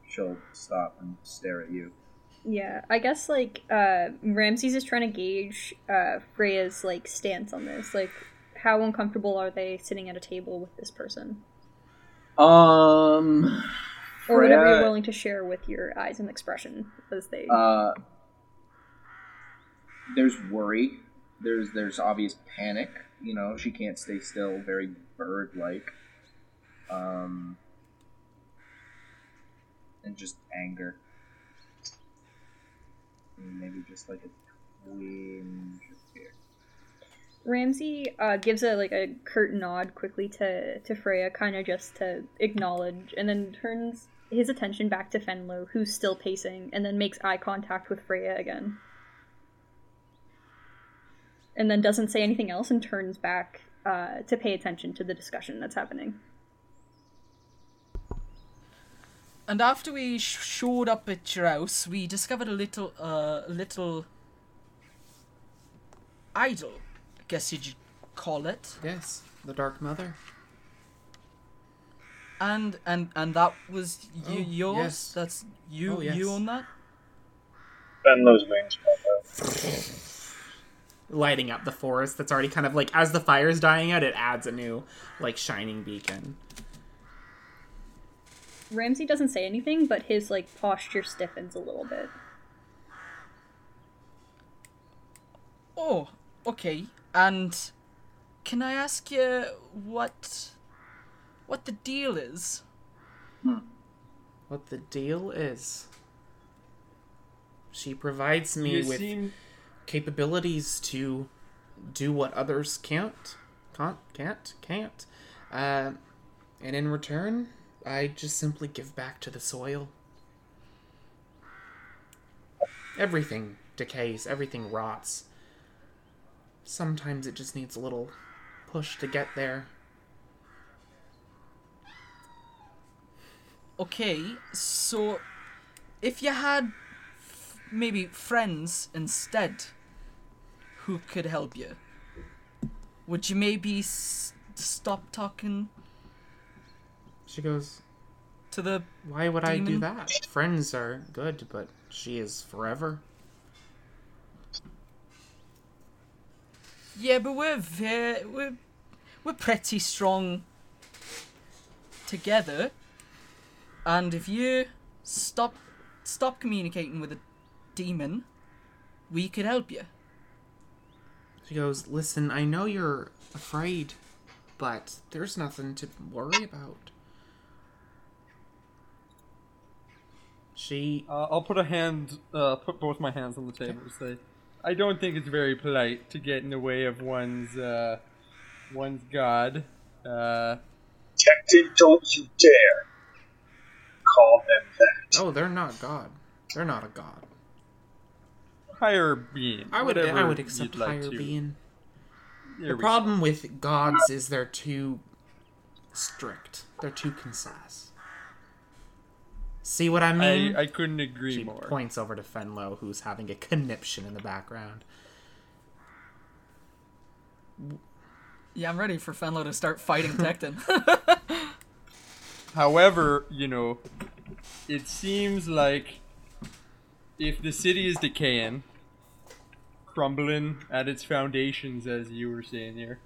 S2: she'll stop and stare at you.
S5: yeah, I guess like uh, Ramsey's is trying to gauge uh, Freya's like stance on this. Like, how uncomfortable are they sitting at a table with this person,
S2: Um,
S5: or whatever you're willing to share with your eyes and expression as they.
S2: Uh, there's worry. There's there's obvious panic. You know, she can't stay still. Very bird-like. Um, and just anger. And maybe just like a twinge.
S5: Ramsey uh, gives a like a curt nod quickly to to Freya, kind of just to acknowledge, and then turns his attention back to Fenlo, who's still pacing, and then makes eye contact with Freya again. And then doesn't say anything else and turns back uh, to pay attention to the discussion that's happening.
S3: And after we sh- showed up at your house, we discovered a little, uh, little idol, guess you'd call it.
S1: Yes, the Dark Mother.
S3: And and and that was you,
S1: Oh,
S3: yours.
S1: yes.
S3: That's you.
S1: Oh, yes.
S3: You own that.
S4: Bend those wings pop
S1: lighting up the forest that's already kind of like as the fire is dying out it adds a new like shining beacon
S5: Ramsey doesn't say anything, but his like posture stiffens a little bit.
S3: Oh, okay. And can I ask you what what the deal is?
S1: What the deal is. She provides me
S6: You
S1: with
S6: seem
S1: capabilities to do what others can't. Can't, can't, can't. Uh, and in return, I just simply give back to the soil. Everything decays, everything rots. Sometimes it just needs a little push to get there.
S3: Okay, so if you had f- maybe friends instead who could help you, would you maybe s- stop talking
S1: She goes,
S3: to the
S1: Why would I do
S3: Demon?
S1: that? Friends are good, but she is forever.
S3: Yeah, but we're very we're we're pretty strong together. And if you stop stop communicating with a demon, we could help you.
S1: She goes, Listen, I know you're afraid, but there's nothing to worry about. She.
S6: Uh, I'll put a hand, uh, put both my hands on the table and say, I don't think it's very polite to get in the way of one's, uh, one's god. Uh,
S4: Captain, don't you dare call them that.
S1: Oh, they're not God. They're not a God.
S6: higher being.
S1: I would I would accept
S6: you'd like
S1: higher
S6: to.
S1: being.
S6: There
S1: The
S6: we
S1: problem with gods is they're too strict. They're too concise. See what I mean?
S6: I, I couldn't agree
S1: she
S6: more.
S1: points over to Fenlo, who's having a conniption in the background.
S3: Yeah, I'm ready for Fenlo to start fighting [LAUGHS] Tecton.
S6: However, you know, it seems like if the city is decaying, crumbling at its foundations, as you were saying here,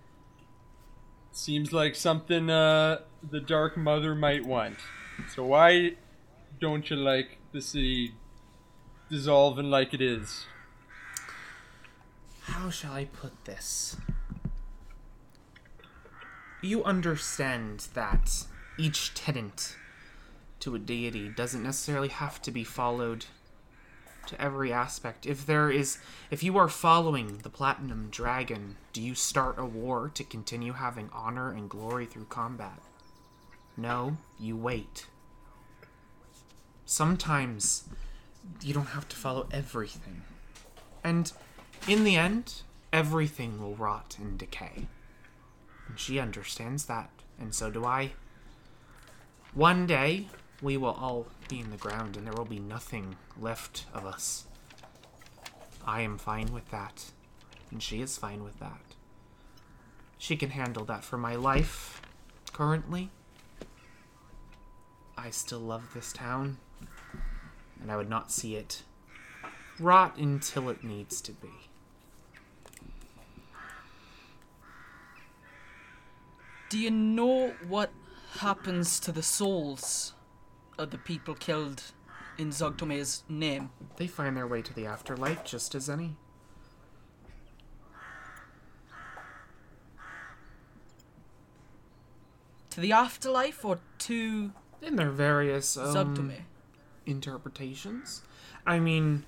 S6: seems like something uh, the Dark Mother might want. So why don't you like the city dissolving like it is?
S1: How shall I put this? You understand that each tenant to a deity doesn't necessarily have to be followed to every aspect. If there is if you are following the platinum dragon, do you start a war to continue having honor and glory through combat? No, you wait. Sometimes you don't have to follow everything. And in the end, everything will rot and decay. And she understands that, and so do I. One day, we will all be in the ground and there will be nothing left of us. I am fine with that, and she is fine with that. She can handle that for my life, currently. I still love this town, and I would not see it rot until it needs to be.
S3: Do you know what happens to the souls of the people killed in Zogtome's name?
S1: They find their way to the afterlife just as any.
S3: To the afterlife or to
S1: In their various um,
S3: Zogtome?
S1: Interpretations. I mean,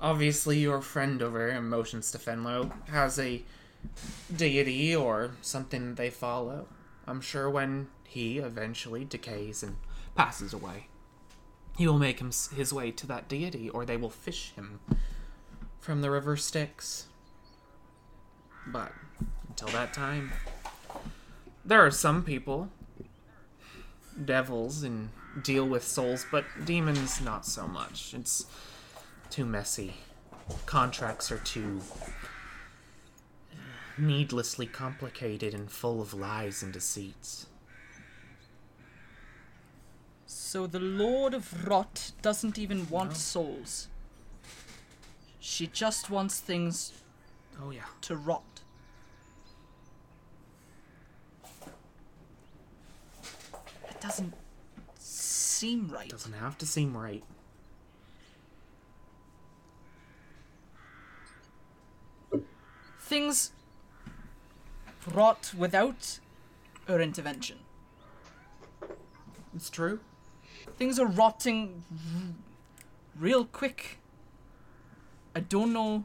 S1: obviously, your friend over here, Emotions to Fenlo, has a deity or something they follow. I'm sure when he eventually decays and passes away, he will make him his way to that deity, or they will fish him from the river Styx. But until that time, there are some people devils and deal with souls, but demons not so much. It's too messy. Contracts are too needlessly complicated and full of lies and deceits.
S3: So the Lord of Rot doesn't even want souls. She just wants things
S1: Oh yeah.
S3: to rot. It doesn't seem right.
S1: Doesn't have to seem right.
S3: Things rot without our intervention.
S1: It's true.
S3: Things are rotting r- real quick. I don't know.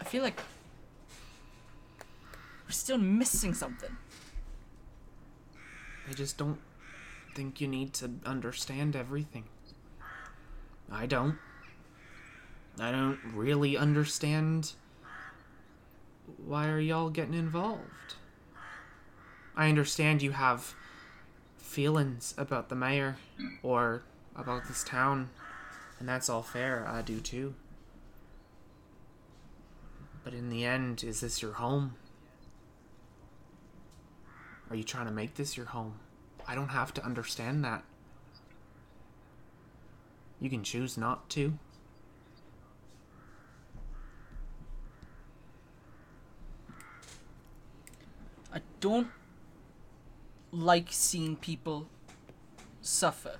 S3: I feel like we're still missing something.
S1: I just don't think you need to understand everything. I don't. I don't really understand why are y'all getting involved. I understand you have feelings about the mayor or about this town, and that's all fair. I do too. But in the end, is this your home? Are you trying to make this your home? I don't have to understand that. You can choose not to.
S3: I don't like seeing people suffer.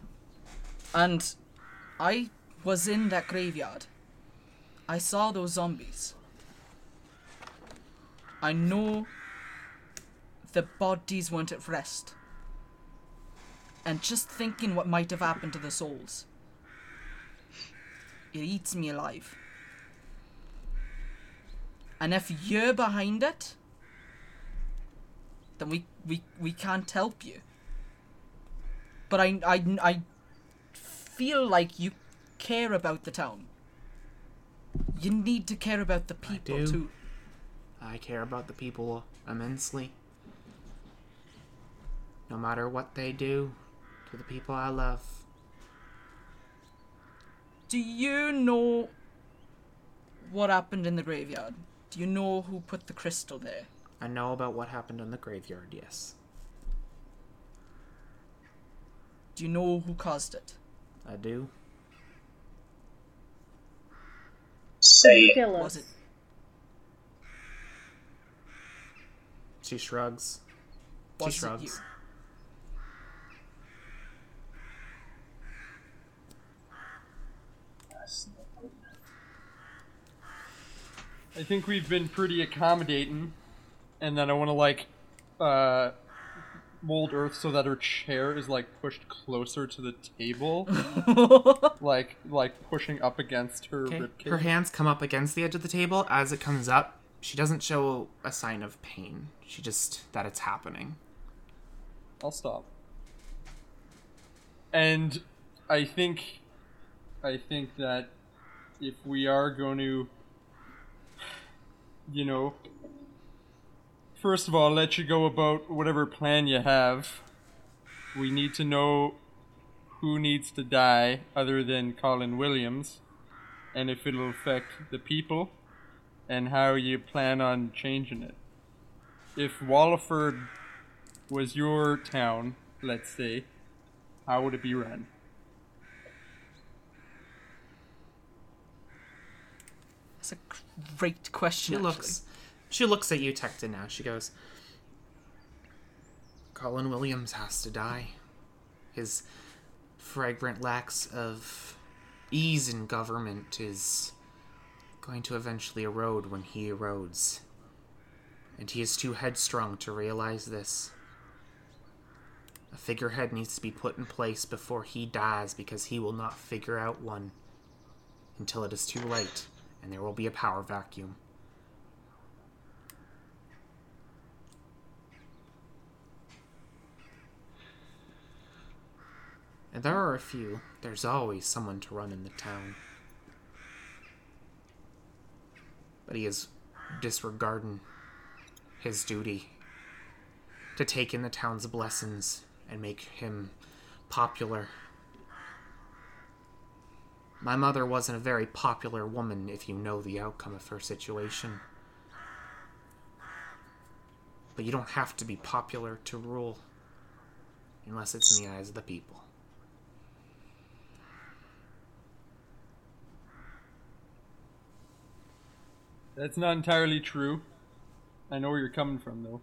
S3: And I was in that graveyard. I saw those zombies. I know the bodies weren't at rest. And just thinking what might have happened to the souls, it eats me alive. And if you're behind it, then we we we can't help you. But I I I feel like you care about the town. You need to care about the people
S1: do.
S3: too.
S1: I care about the people immensely. No matter what they do to the people I love.
S3: Do you know what happened in the graveyard? Do you know who put the crystal there?
S1: I know about what happened in the graveyard, yes.
S3: Do you know who caused it?
S1: I do.
S2: Say it.
S3: Was it
S1: She shrugs. She
S3: Was it
S1: shrugs.
S6: I think we've been pretty accommodating, and then I want to like uh, mold Earth so that her chair is like pushed closer to the table, [LAUGHS] like like pushing up against her
S1: Okay.
S6: ribcage.
S1: Her hands come up against the edge of the table. As it comes up, she doesn't show a sign of pain. She just that it's happening.
S6: I'll stop. And I think, I think that if we are going to, you know, first of all, let you go about whatever plan you have. We need to know who needs to die other than Colin Williams, and if it'll affect the people, and how you plan on changing it. If Walliford was your town, let's say, how would it be run?
S3: That's a great question.
S1: She
S3: actually.
S1: looks. She looks at you, Tecton. Now she goes. Colin Williams has to die. His fragrant lacks of ease in government is going to eventually erode when he erodes. And he is too headstrong to realize this. A figurehead needs to be put in place before he dies because he will not figure out one until it is too late and there will be a power vacuum. And there are a few. There's always someone to run in the town. But he is disregarding his duty to take in the town's blessings and make him popular. My mother wasn't a very popular woman if you know the outcome of her situation. But you don't have to be popular to rule, unless it's in the eyes of the people.
S6: That's not entirely true. I know where you're coming from, though.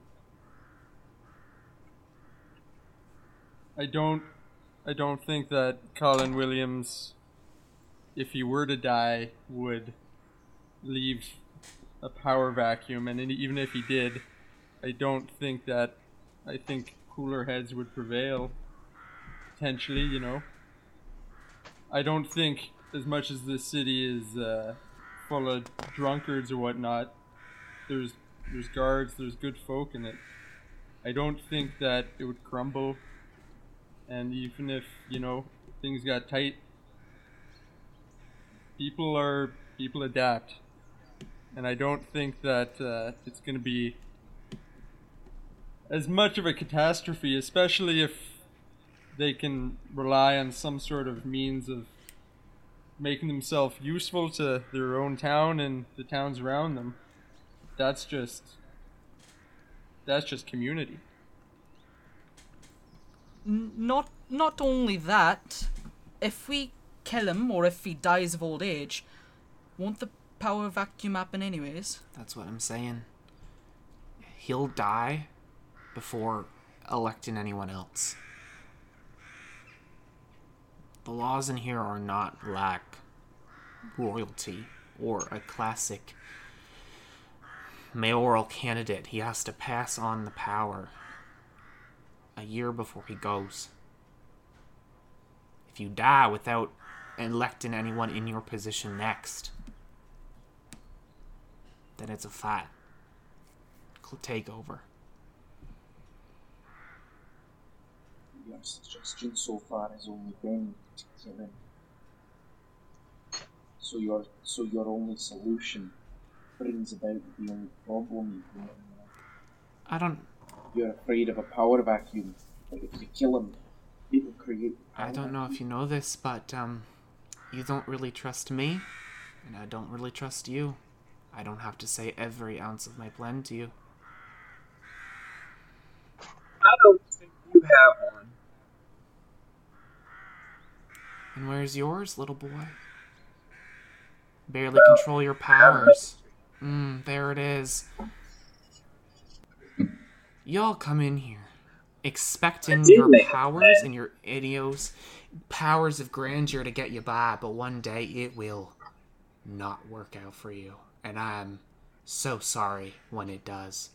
S6: I don't I don't think that Colin Williams if he were to die would leave a power vacuum and even if he did I don't think that I think cooler heads would prevail potentially, you know. I don't think as much as this city is uh, full of drunkards or whatnot, there's there's guards, there's good folk in it. I don't think that it would crumble. And even if you know things got tight, people are people adapt, and I don't think that uh, it's going to be as much of a catastrophe, especially if they can rely on some sort of means of making themselves useful to their own town and the towns around them. That's just that's just community.
S3: Not not only that, if we kill him or if he dies of old age, won't the power vacuum happen anyways?
S1: That's what I'm saying. He'll die before electing anyone else. The laws in here are not like royalty or a classic mayoral candidate. He has to pass on the power a year before he goes. If you die without electing anyone in your position next, then it's a fat takeover.
S2: Your suggestion so far has only been to kill him. So your so your only solution brings about the only problem you have.
S1: I don't
S2: You're afraid of a power vacuum, if you kill him, it will create.
S1: I don't know if you know this, but um, you don't really trust me, and I don't really trust you. I don't have to say every ounce of my plan to you.
S4: I don't think you have one.
S1: And where's yours, little boy? Barely control your powers. Mm, there it is. Y'all come in here expecting your powers and your idios powers of grandeur to get you by, but one day it will not work out for you. And I'm so sorry when it does.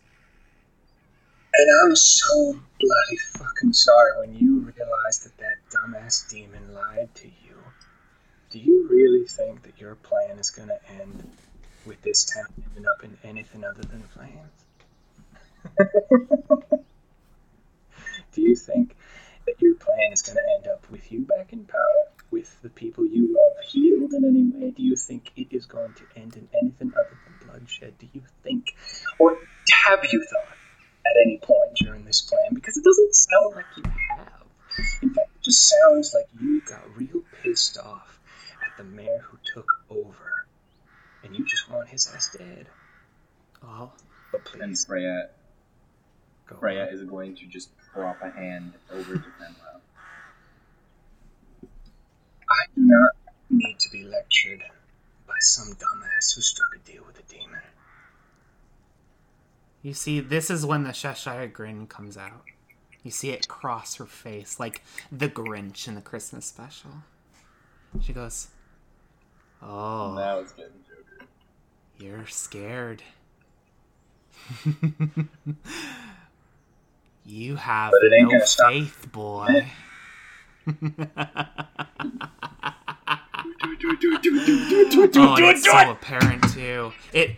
S7: And I'm so bloody fucking sorry when you realize that that dumbass demon lied to you. Do you really think that your plan is gonna end with this town ending up in anything other than flames? [LAUGHS] Do you think that your plan is gonna end up with you back in power? With the people you love healed in any way? Do you think it is going to end in anything other than bloodshed? Do you think? Or have you thought at any point during this plan? Because it doesn't sound like you have. In fact, it just sounds like you got real pissed off at the mayor who took over. And you just want his ass dead.
S1: Oh,
S7: But
S2: And
S7: please,
S2: Freya,
S7: go
S2: Freya
S7: on.
S2: is going to just prop a hand over to Fenlo.
S7: I do not need to be lectured by some dumbass who struck a deal with a demon.
S1: You see, this is when the Cheshire grin comes out. You see it cross her face like the Grinch in the Christmas special. She goes, Oh,
S2: Now it's getting Joker.
S1: you're scared. [LAUGHS] you have
S7: But it ain't
S1: no faith, boy. oh, it's so apparent too. It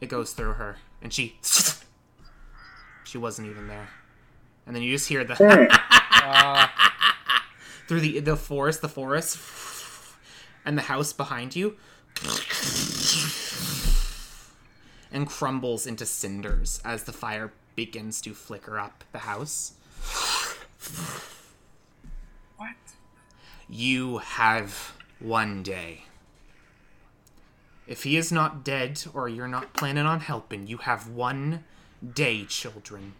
S1: it goes through her, and she she wasn't even there. And then you just hear the [LAUGHS] through the the forest, the forest, and the house behind you, and crumbles into cinders as the fire begins to flicker up the house.
S2: What?
S1: You have one day. If he is not dead or you're not planning on helping, you have one day, children.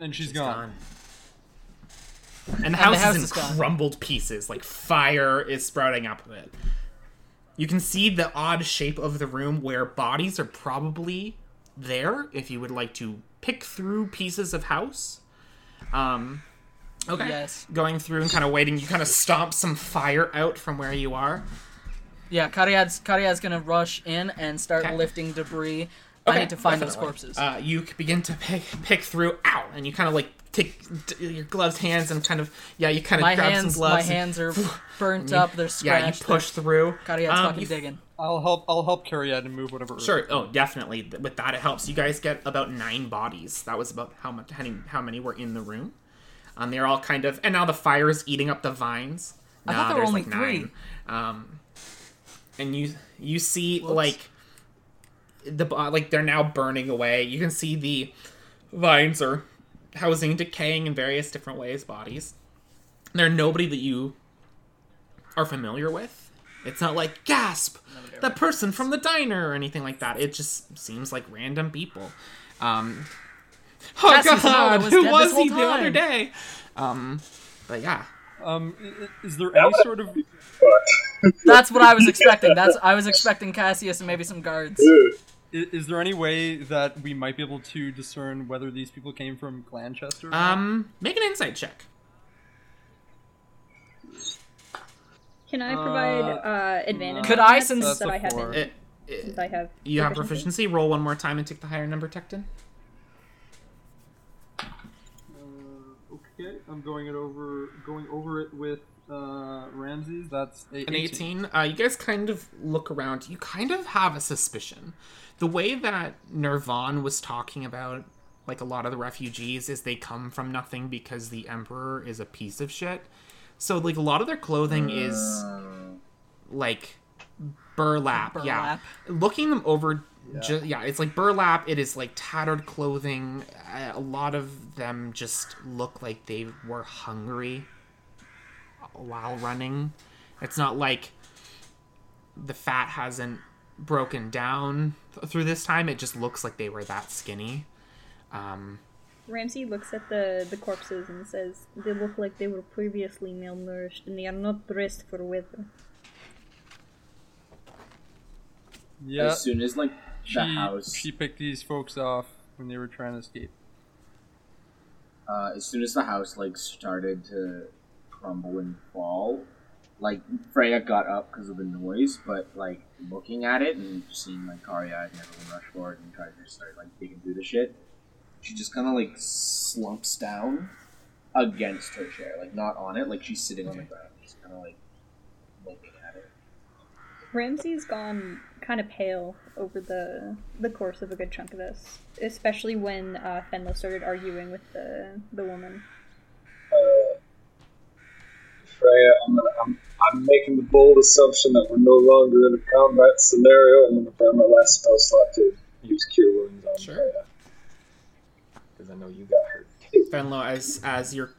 S6: And she's
S1: It's
S6: gone.
S1: And the
S3: the
S1: house,
S3: house
S1: is
S3: is
S1: in
S3: gone.
S1: crumbled pieces, like fire is sprouting up of it. You can see the odd shape of the room where bodies are probably there if you would like to pick through pieces of house. Um, okay.
S3: Yes.
S1: Going through and kind of waiting, you kind of stomp some fire out from where you are.
S3: Yeah, Cariad's Cariad's gonna rush in and start
S1: Okay.
S3: lifting debris. I need to find those corpses.
S1: Uh, you begin to pick pick through. Ow! And you kind of like take your gloves hands and kind of yeah, you kind of
S3: my
S1: grab
S3: hands,
S1: some gloves.
S3: my hands are [LAUGHS] burnt up. They're scratched.
S1: yeah, you push through.
S3: Cariad's
S1: Um,
S3: fucking
S1: you-
S3: digging.
S6: I'll help. I'll help carry out and move whatever.
S1: Sure. Oh, definitely. With that, it helps. You guys get about nine bodies. That was about how much how many, how many were in the room. Um, they're all kind of, and now the fire is eating up the vines.
S3: I thought
S1: Nah,
S3: there were only
S1: like
S3: three.
S1: nine. Um, and you you see like the like they're now burning away. You can see the vines are housing decaying in various different ways bodies. They're nobody that you are familiar with. It's not like gasp, the person from the diner or anything like that. It just seems like random people. Um, oh
S3: Cassius
S1: god,
S3: was
S1: who was
S3: this whole
S1: he the other day? Um, but yeah,
S6: Um, i- i- is there any sort of
S3: That's what I was expecting. That's I was expecting Cassius and maybe some guards.
S6: I- is there any way that we might be able to discern whether these people came from Glanchester?
S1: um, make an insight check.
S5: Can I provide uh, advantage?
S3: Could I, since-
S5: since that I have
S6: four.
S1: It, it,
S5: since I have
S1: you have proficiency. Roll one more time and take the higher number, Tecton.
S6: Uh, okay, I'm going it over. Going over it with uh, Ramses. That's a
S1: An 18. Uh, you guys kind of look around. You kind of have a suspicion. The way that Nirvan was talking about, like a lot of the refugees, is they come from nothing because the Emperor is a piece of shit. So, like, a lot of their clothing is like burlap.
S3: Burlap.
S1: Yeah. Looking them over, yeah. yeah, it's like burlap. It is like tattered clothing. Uh, a lot of them just look like they were hungry while running. It's not like the fat hasn't broken down th- through this time. It just looks like they were that skinny. Um,
S5: Ramsey looks at the, the corpses and says, They look like they were previously malnourished and they are not dressed for weather.
S6: Yeah,
S2: As soon as like
S6: she,
S2: the house,
S6: she picked these folks off when they were trying to escape.
S2: uh, as soon as the house like started to crumble and fall, like Freya got up because of the noise, but like looking at it and seeing like Cariad and everyone rush forward and try to start like digging through the shit, she just kind of like slumps down against her chair, like not on it, like she's sitting on the ground, just kind of like looking at it.
S5: Ramsey's gone kind of pale over the the course of a good chunk of this, especially when uh, Fenlo started arguing with the the woman.
S4: Uh, Freya, I'm, gonna, I'm, I'm making the bold assumption that we're no longer in a combat scenario. and I'm going to burn my last spell slot to use Cure Wounds on
S1: Sure.
S4: Because I know you got hurt.
S1: Fenlo, as as you're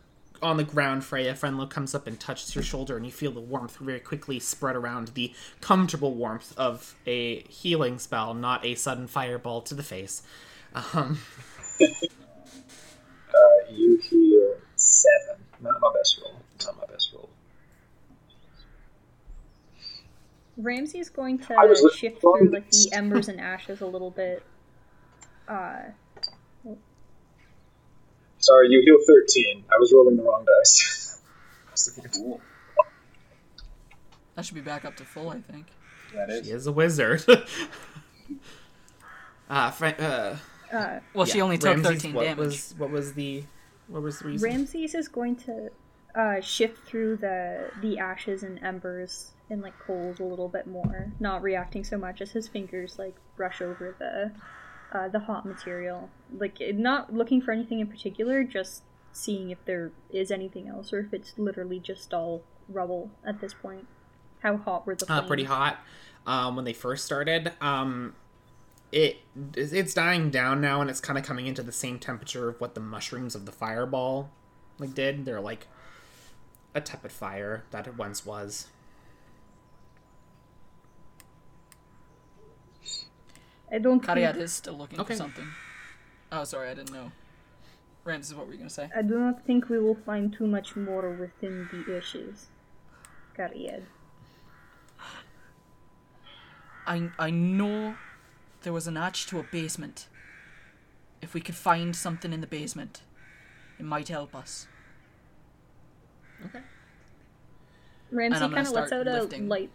S1: on the ground, Freya, Fenlo comes up and touches your shoulder, and you feel the warmth very quickly spread around the comfortable warmth of a healing spell, not a sudden fireball to the face. Um, [LAUGHS]
S4: Uh, you heal seven. Not my best roll. Not my best roll.
S5: Ramsey's going to
S4: was
S5: shift through like the embers and [LAUGHS] ashes a little bit. Uh,
S4: Sorry, you heal 13. I was rolling the wrong dice. [LAUGHS]
S2: Cool.
S3: That should be back up to full, I think.
S2: That
S1: she
S2: is.
S1: is a wizard. [LAUGHS] uh, Fre- uh,
S5: uh,
S3: Well, she
S1: yeah,
S3: only took
S1: Ramses,
S3: 13
S1: what
S3: damage.
S1: Was, what was the what was the reason?
S5: Ramses is going to uh, shift through the the ashes and embers and like coals a little bit more, not reacting so much as his fingers like brush over the uh, the hot material. Like not looking for anything in particular, just seeing if there is anything else or if it's literally just all rubble at this point. How hot were the
S1: uh, pretty hot um, when they first started. Um, it it's dying down now, and it's kind of coming into the same temperature of what the mushrooms of the fireball like did. They're like a tepid fire that it once was.
S5: I don't think,
S3: Cariad is still looking
S1: Okay.
S3: for something. Oh, sorry, I didn't know. Ramses, what were you gonna say?
S5: I do not think we will find too much more within the ashes. Cariad.
S3: I I know there was an arch to a basement. If we could find something in the basement, it might help us.
S1: Okay.
S5: Ramsey
S3: And I'm gonna
S5: kind of lets
S3: start
S5: out a light.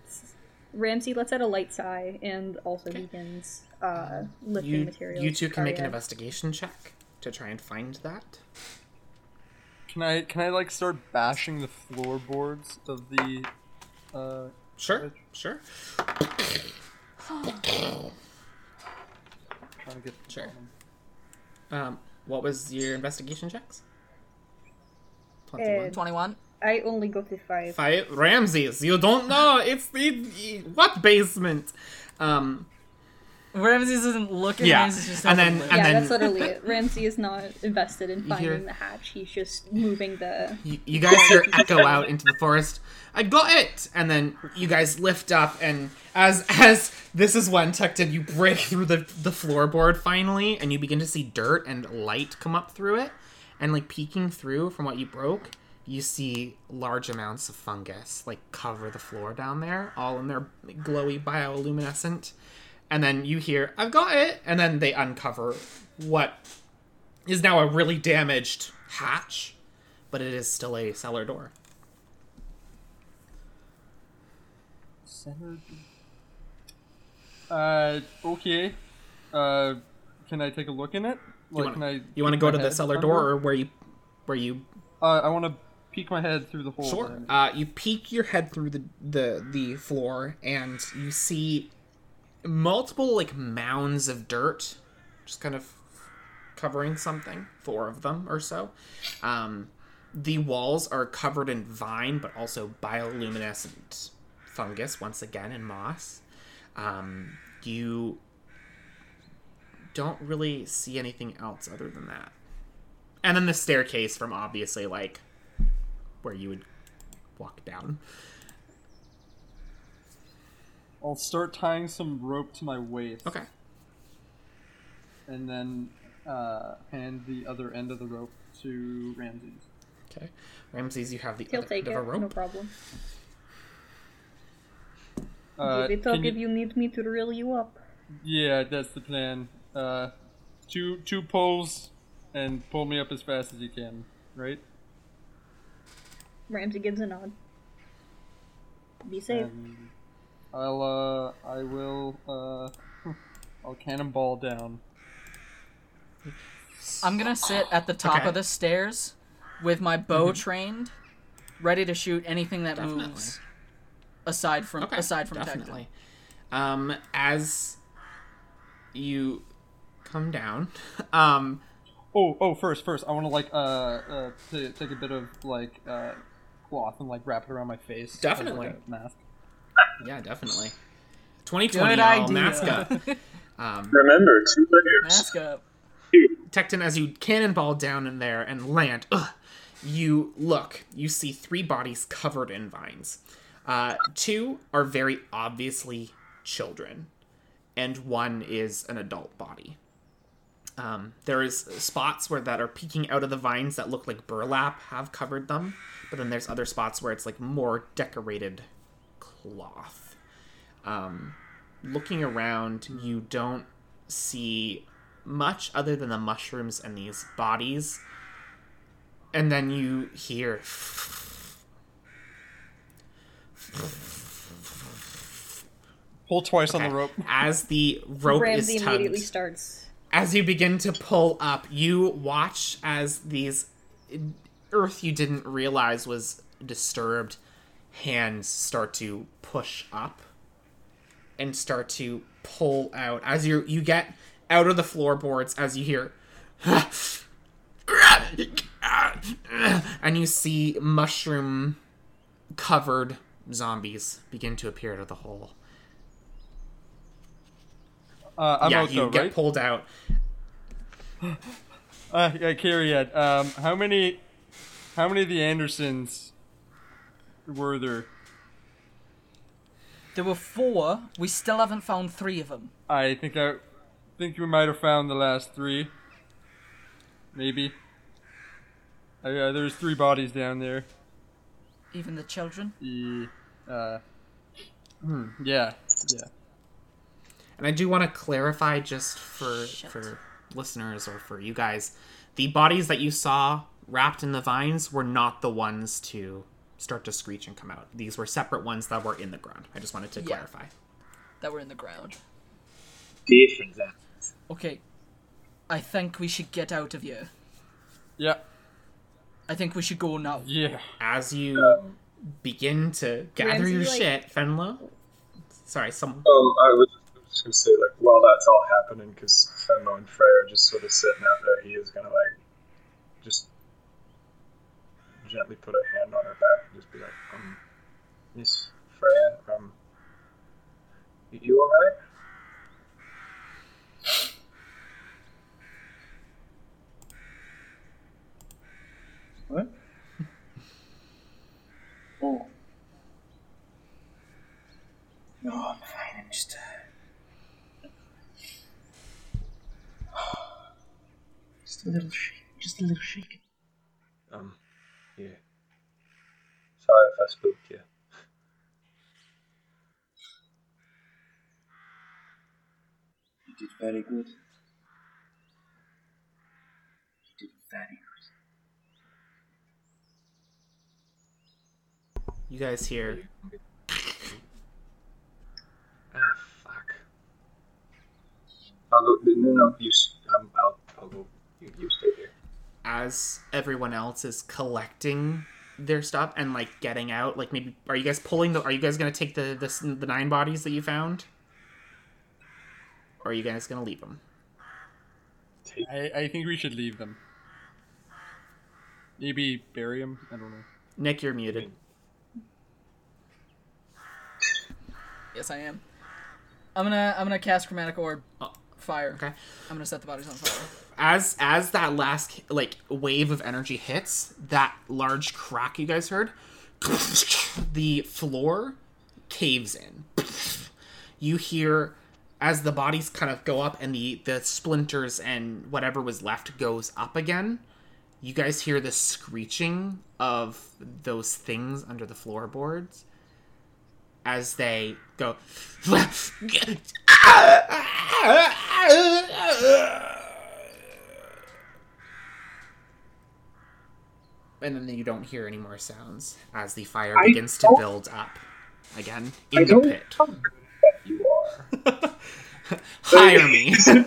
S5: Ramsey lets out a light sigh and also
S1: Okay.
S5: begins uh, lifting
S1: You,
S5: materials.
S1: you two can make an investigation check to try and find that.
S6: Can I can I like start bashing the floorboards of the uh
S1: Sure, sure.
S6: trying to get the
S1: Sure. Um, what was your investigation checks?
S5: Uh,
S1: 21.
S3: Twenty-one.
S5: I only go to five.
S1: Five Ramses, you don't know. It's the what basement? Um,
S3: Ramses isn't looking.
S1: Yeah,
S3: Ramses just
S1: and then- and
S5: yeah,
S1: then-
S5: that's literally it. [LAUGHS] Ramsey is not invested in
S1: You hear-
S5: finding the hatch. He's just moving the.
S1: you, you guys hear echo out into the forest. I got it, and then you guys lift up, and as as this is when Tecton, you break through the the floorboard finally, and you begin to see dirt and light come up through it, and like peeking through from what you broke, you see large amounts of fungus like cover the floor down there, all in their glowy bioluminescent, and then you hear I've got it, and then they uncover what is now a really damaged hatch, but it is still a cellar door.
S6: Center. Uh, okay. Uh, can I take a look in it?
S1: You
S6: Like,
S1: want
S6: can I?
S1: you want to go to the cellar door, or where you where you
S6: Uh, I want to peek my head through the hole.
S1: Sure. Uh, you peek your head through the, the the floor, and you see multiple like mounds of dirt, just kind of covering something. Four of them or so. Um, the walls are covered in vine, but also bioluminescent fungus once again and moss. Um, you don't really see anything else other than that. And then the staircase from obviously like where you would walk down.
S6: I'll start tying some rope to my waist.
S1: Okay.
S6: And then uh, hand the other end of the rope to Ramses.
S1: Okay. Ramses, you have the
S5: He'll
S1: other
S5: take
S1: end
S5: it,
S1: of a rope.
S5: no problem.
S6: Uh,
S5: Give it up if you need me to reel you up.
S6: Yeah, that's the plan. Uh, two two pulls and pull me up as fast as you can. Right.
S5: Ramsey gives a nod. Be safe.
S6: And I'll uh I will uh [LAUGHS] I'll cannonball down.
S3: I'm gonna sit at the top
S1: Okay.
S3: of the stairs with my bow trained, ready to shoot anything that
S1: Definitely.
S3: moves. Aside from
S1: Okay.
S3: aside from
S1: definitely. Um, as you come down, [LAUGHS] um,
S6: Oh oh first first I want to like uh uh t- take a bit of like uh cloth and like wrap it around my face. as, like,
S1: Definitely.
S6: a mask.
S1: yeah, definitely. 2020
S3: Good
S1: all
S3: idea.
S1: mask up. [LAUGHS] Um,
S7: Remember, two layers.
S3: Mask up.
S1: Tecton, as you cannonball down in there and land, ugh, you look. You see three bodies covered in vines. Uh, two are very obviously children, and one is an adult body. Um, there is spots where that are peeking out of the vines that look like burlap have covered them, but then there's other spots where it's like more decorated cloth. Um, looking around, you don't see much other than the mushrooms and these bodies. And then you hear
S6: Pull twice on the rope.
S1: as the rope
S5: Ramsey
S1: is
S5: immediately starts.
S1: As you begin to pull up, you watch as these earth you didn't realize was disturbed hands start to push up and start to pull out as you you get out of the floorboards as you hear and you see mushroom covered zombies begin to appear out of the hole.
S6: Uh, I'm
S1: yeah,
S6: out
S1: you
S6: though,
S1: get
S6: right?
S1: pulled out. [GASPS]
S6: Uh, yeah, Cariad, um, how many, how many of the Andersons were there?
S3: There were four. We still haven't found three of them.
S6: I think I, think we might have found the last three. Maybe. Uh, yeah, there's three bodies down there.
S3: Even the children.
S6: The, uh, hmm, yeah, yeah.
S1: And I do want to clarify just for
S3: Shit.
S1: for listeners or for you guys, the bodies that you saw wrapped in the vines were not the ones to start to screech and come out. These were separate ones that were in the ground. I just wanted to
S3: Yeah.
S1: clarify.
S3: That were in the ground.
S7: Different then.
S3: Okay. I think we should get out of here.
S6: Yeah.
S3: I think we should go now.
S6: Yeah.
S1: As you begin to gather your
S5: like-
S1: shit, Fenlo. Sorry, some
S4: Um, I was just gonna say, like, while that's all happening, because Fenlo and Frey are just sort of sitting out there, he is gonna like just gently put a hand on her back and just be like, um, Miss Freya, um, y- you alright?
S2: What? [LAUGHS] Oh. No, I'm fine. I'm just. Uh... [SIGHS] Just a little shake. Just a little shake.
S4: Um, yeah. Sorry if I spooked you.
S2: You did very good. You did very good.
S1: you guys hear
S4: Ah, fuck. I'll go. No, no, you. s- Um, I'll, I'll go. You, you stay here.
S1: as everyone else is collecting their stuff and like getting out like maybe are you guys pulling the are you guys gonna take the the, the nine bodies that you found or are you guys gonna leave them
S6: I, I think we should leave them. Maybe bury them. I don't know.
S1: nick you're muted
S3: Yes, I am. I'm gonna I'm gonna cast chromatic orb.
S1: Oh.
S3: Fire.
S1: okay
S3: I'm gonna set the bodies on fire.
S1: as as that last like wave of energy hits that large crack you guys heard [LAUGHS] the floor caves in [LAUGHS] you hear as the bodies kind of go up and the the splinters and whatever was left goes up again you guys hear the screeching of those things under the floorboards as they go and then you don't hear any more sounds as the fire begins to build up again
S4: I
S1: in the pit.
S4: know how good at you are.
S1: Hire me. You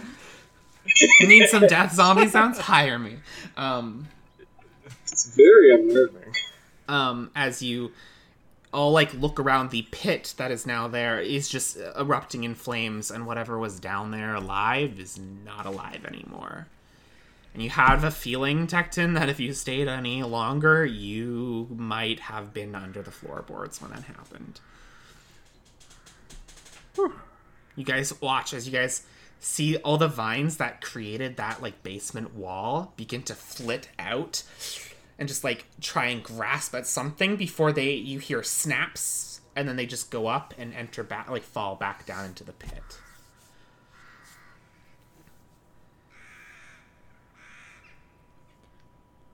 S1: [LAUGHS] [LAUGHS] need some death zombie sounds? Hire me. Um,
S4: It's very unnerving.
S1: um, as you all like look around the pit that is now there is just erupting in flames and whatever was down there alive is not alive anymore. And you have a feeling tecton that if you stayed any longer you might have been under the floorboards when that happened. You guys watch as you guys see all the vines that created that like basement wall begin to flit out and just like try and grasp at something before they you hear snaps and then they just go up and enter back like fall back down into the pit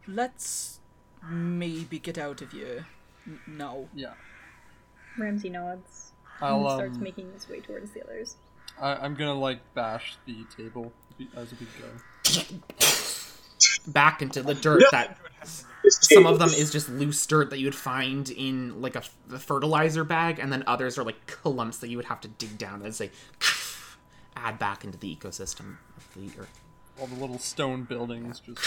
S3: Let's maybe get out of here. N- no.
S6: Yeah.
S5: Ramsey nods
S6: I'll
S5: and starts
S6: um.
S5: making his way towards the others.
S6: I, I'm gonna like bash the table be- as we go.
S1: back into the dirt that
S4: This
S1: some of them is just loose dirt that you would find in like a fertilizer bag and then others are like clumps that you would have to dig down as they add back into the ecosystem of the earth
S6: All the little stone buildings just.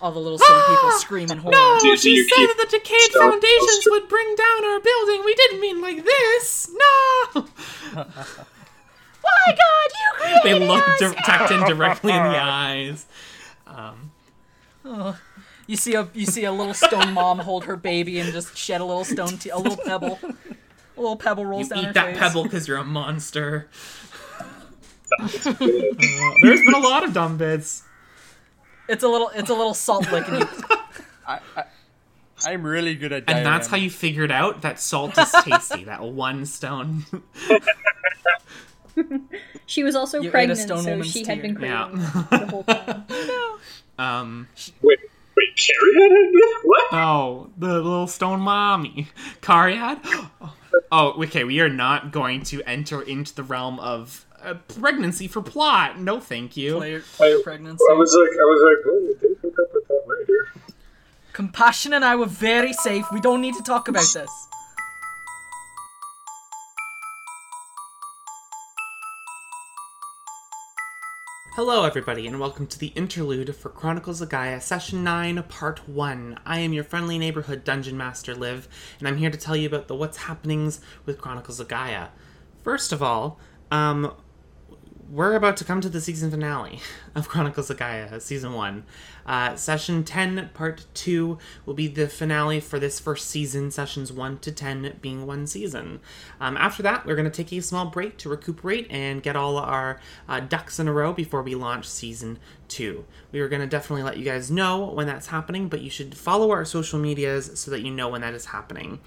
S3: All the little stone people scream in horror.
S1: No,
S4: Do- do
S1: she
S4: you
S1: said
S4: keep
S1: that the decayed
S4: stone
S1: foundations
S4: poster-
S1: would bring down our building. We didn't mean like this. No. [LAUGHS]
S5: My God, you
S1: they look di- in directly in the eyes. Um,
S3: You see a you see a little stone mom hold her baby and just shed a little stone te- a little pebble. A little pebble rolls
S1: you
S3: down her
S1: eat that
S3: face.
S1: pebble because you're a monster. Uh, [LAUGHS] there's been a lot of dumb bits.
S3: It's a little it's a little salt lick and you [LAUGHS]
S6: I, I, I'm really good at.
S1: And that's how you figured out that salt is tasty. that one stone. [LAUGHS]
S5: She was also
S3: You
S5: pregnant,
S3: stone
S5: so
S3: woman's
S5: she had been
S3: tear.
S5: craving
S1: Yeah.
S5: the whole time.
S1: Um.
S4: Wait, wait, Carrie had it? What?
S1: Oh, the little stone mommy. [LAUGHS] Cariad? Oh, okay. We are not going to enter into the realm of uh, pregnancy for plot. No, thank you.
S3: Player,
S4: I,
S3: pregnancy.
S4: I was like, I was like, oh, they hook up with that later.
S3: Compassion and I were very safe. We don't need to talk about this.
S1: Hello, everybody, and welcome to the interlude for Chronicles of Gaia, Session 9, Part 1. I am your friendly neighborhood dungeon master, Liv, and I'm here to tell you about the what's happenings with Chronicles of Gaia. First of all, um, we're about to come to the season finale [LAUGHS] of Chronicles of Gaia, Season 1. Uh, session 10, Part 2, will be the finale for this first season, Sessions 1 to 10 being one season. Um, after that, we're going to take a small break to recuperate and get all our uh, ducks in a row before we launch Season 2. We are going to definitely let you guys know when that's happening, but you should follow our social medias so that you know when that is happening.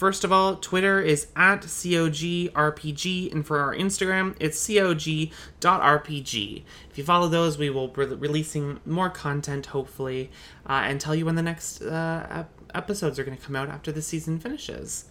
S1: First of all, Twitter is at COGRPG, and for our Instagram, it's COG.RPG. If you follow those, we will be releasing more content, hopefully, uh, and tell you when the next uh, ep- episodes are going to come out after the season finishes.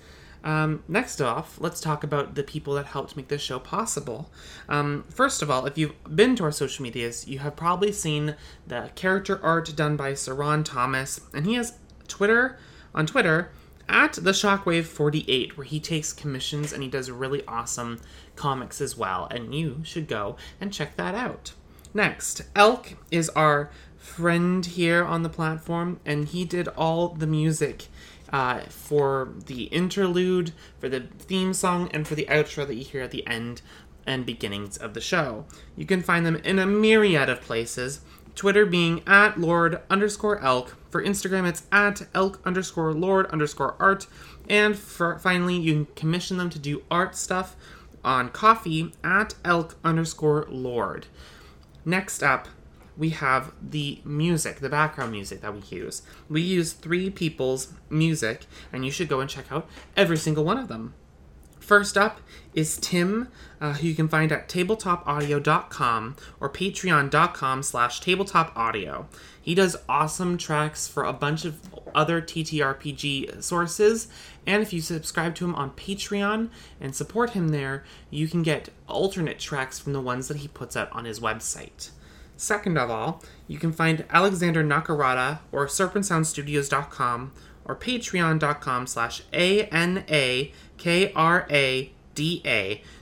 S1: Um, next off, let's talk about the people that helped make this show possible. Um, first of all, if you've been to our social medias, you have probably seen the character art done by Sir Ron Thomas, and he has Twitter on Twitter at the Shockwave 48, where he takes commissions and he does really awesome comics as well, and you should go and check that out. Next, Elk is our friend here on the platform, and he did all the music uh, for the interlude, for the theme song, and for the outro that you hear at the end and beginnings of the show. You can find them in a myriad of places. Twitter being at Lord underscore Elk. For Instagram, it's at Elk underscore Lord underscore Art. And for finally, you can commission them to do art stuff on Ko-fi at Elk underscore Lord. Next up, we have the music, the background music that we use. We use three people's music, and you should go and check out every single one of them. First up is Tim, uh, who you can find at tabletopaudio.com or patreon.com slash tabletopaudio. He does awesome tracks for a bunch of other TTRPG sources, and if you subscribe to him on Patreon and support him there, you can get alternate tracks from the ones that he puts out on his website. Second of all, you can find Alexander Nakarada or serpentsoundstudios.com or patreon.com slash A-N-A-K-R-A-D-A,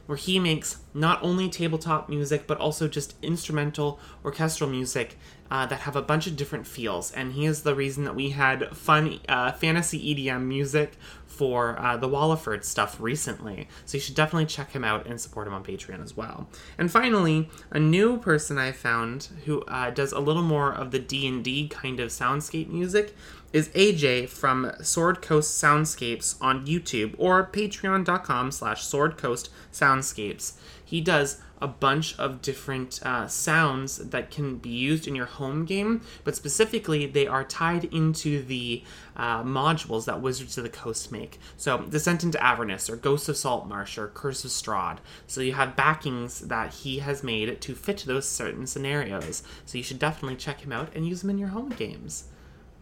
S1: where he makes not only tabletop music, but also just instrumental orchestral music uh, that have a bunch of different feels. And he is the reason that we had fun uh, fantasy EDM music for uh, the Walliford stuff recently. So you should definitely check him out and support him on Patreon as well. And finally, a new person I found who uh, does a little more of the D&D kind of soundscape music is AJ from Sword Coast Soundscapes on YouTube or patreon.com slash Sword Coast Soundscapes. He does a bunch of different uh, sounds that can be used in your home game, but specifically they are tied into the uh, modules that Wizards of the Coast make. So, Descent into Avernus, or Ghost of Saltmarsh, or Curse of Strahd. So, you have backings that he has made to fit those certain scenarios. So, you should definitely check him out and use them in your home games.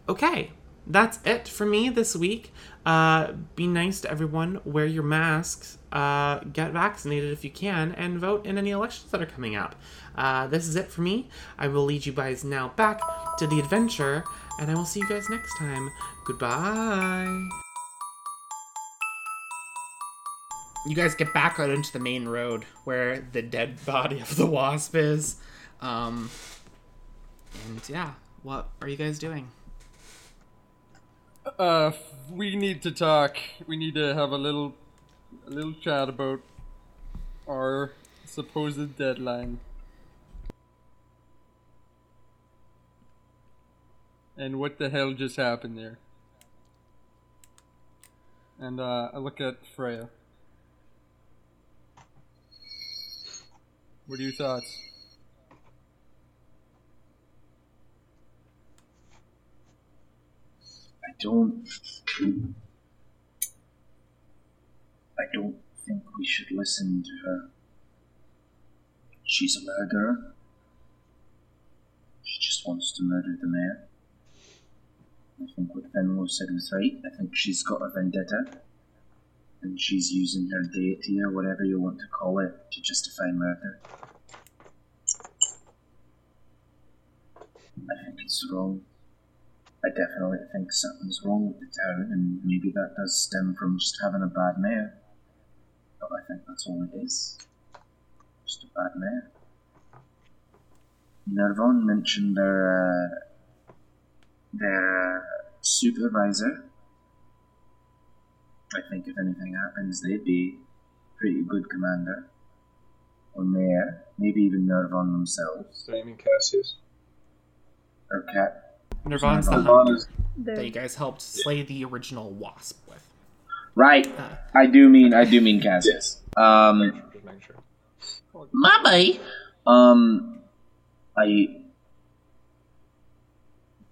S1: Okay, that's it for me this week. Uh, be nice to everyone. Wear your masks. Uh, get vaccinated if you can, and vote in any elections that are coming up. Uh, this is it for me. I will lead you guys now back to the adventure, and I will see you guys next time. Goodbye. You guys get back out into the main road where the dead body of the wasp is. Um, and yeah, what are you guys doing?
S6: Uh, we need to talk. We need to have a little, a little chat about our supposed deadline. And what the hell just happened there? And uh, I look at Freya. What are your thoughts?
S2: Don't. I don't think we should listen to her. She's a murderer. She just wants to murder the mayor. I think what Fenlo said was right. I think she's got a vendetta. and she's using her deity or whatever you want to call it to justify murder. I think it's wrong. I definitely think something's wrong with the town, and maybe that does stem from just having a bad mayor. But I think that's all it is. Just a bad mayor. Nervon mentioned their uh, their uh, supervisor. I think if anything happens, they'd be pretty good commander or mayor, maybe even Nervon themselves
S7: Simon Cassius.
S2: or Cat.
S1: Nirvana's the
S2: Nirvana.
S1: that you guys helped slay the original wasp with.
S2: Right. I do mean I do mean Cassius. Um,
S7: Just making.
S2: Mommy. Um, I.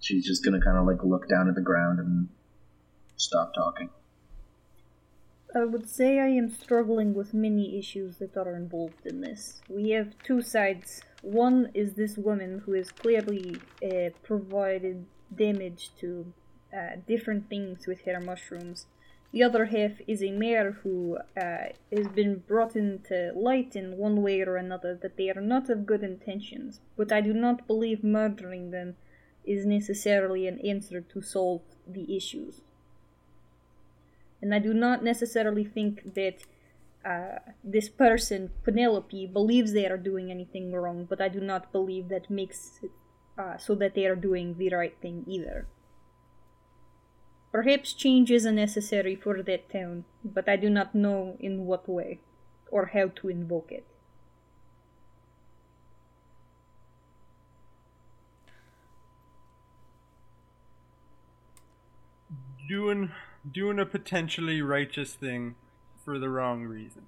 S2: She's just gonna kind of like look down at the ground and stop talking.
S5: I would say I am struggling with many issues that are involved in this. We have two sides. One is this woman who has clearly uh, provided damage to uh, different things with her mushrooms. The other half is a mayor who uh, has been brought into light in one way or another that they are not of good intentions, but I do not believe murdering them is necessarily an answer to solve the issues. And I do not necessarily think that uh, this person, Penelope, believes they are doing anything wrong, but I do not believe that makes it uh, so that they are doing the right thing either. Perhaps change is necessary for that town, but I do not know in what way or how to invoke it.
S6: Doing doing a potentially righteous thing for the wrong reason.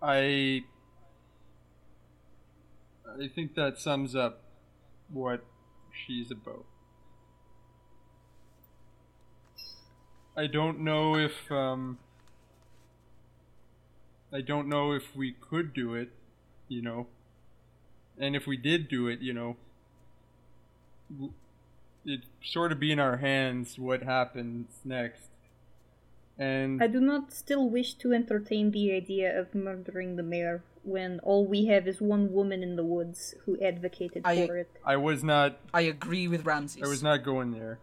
S6: I I think that sums up what she's about. I don't know if um I don't know if we could do it, you know. And if we did do it, you know, it'd sort of be in our hands what happens next. And
S5: I do not still wish to entertain the idea of murdering the mayor when all we have is one woman in the woods who advocated
S3: I-
S5: for it.
S6: I was not
S3: I agree with Ramses.
S6: I was not going there.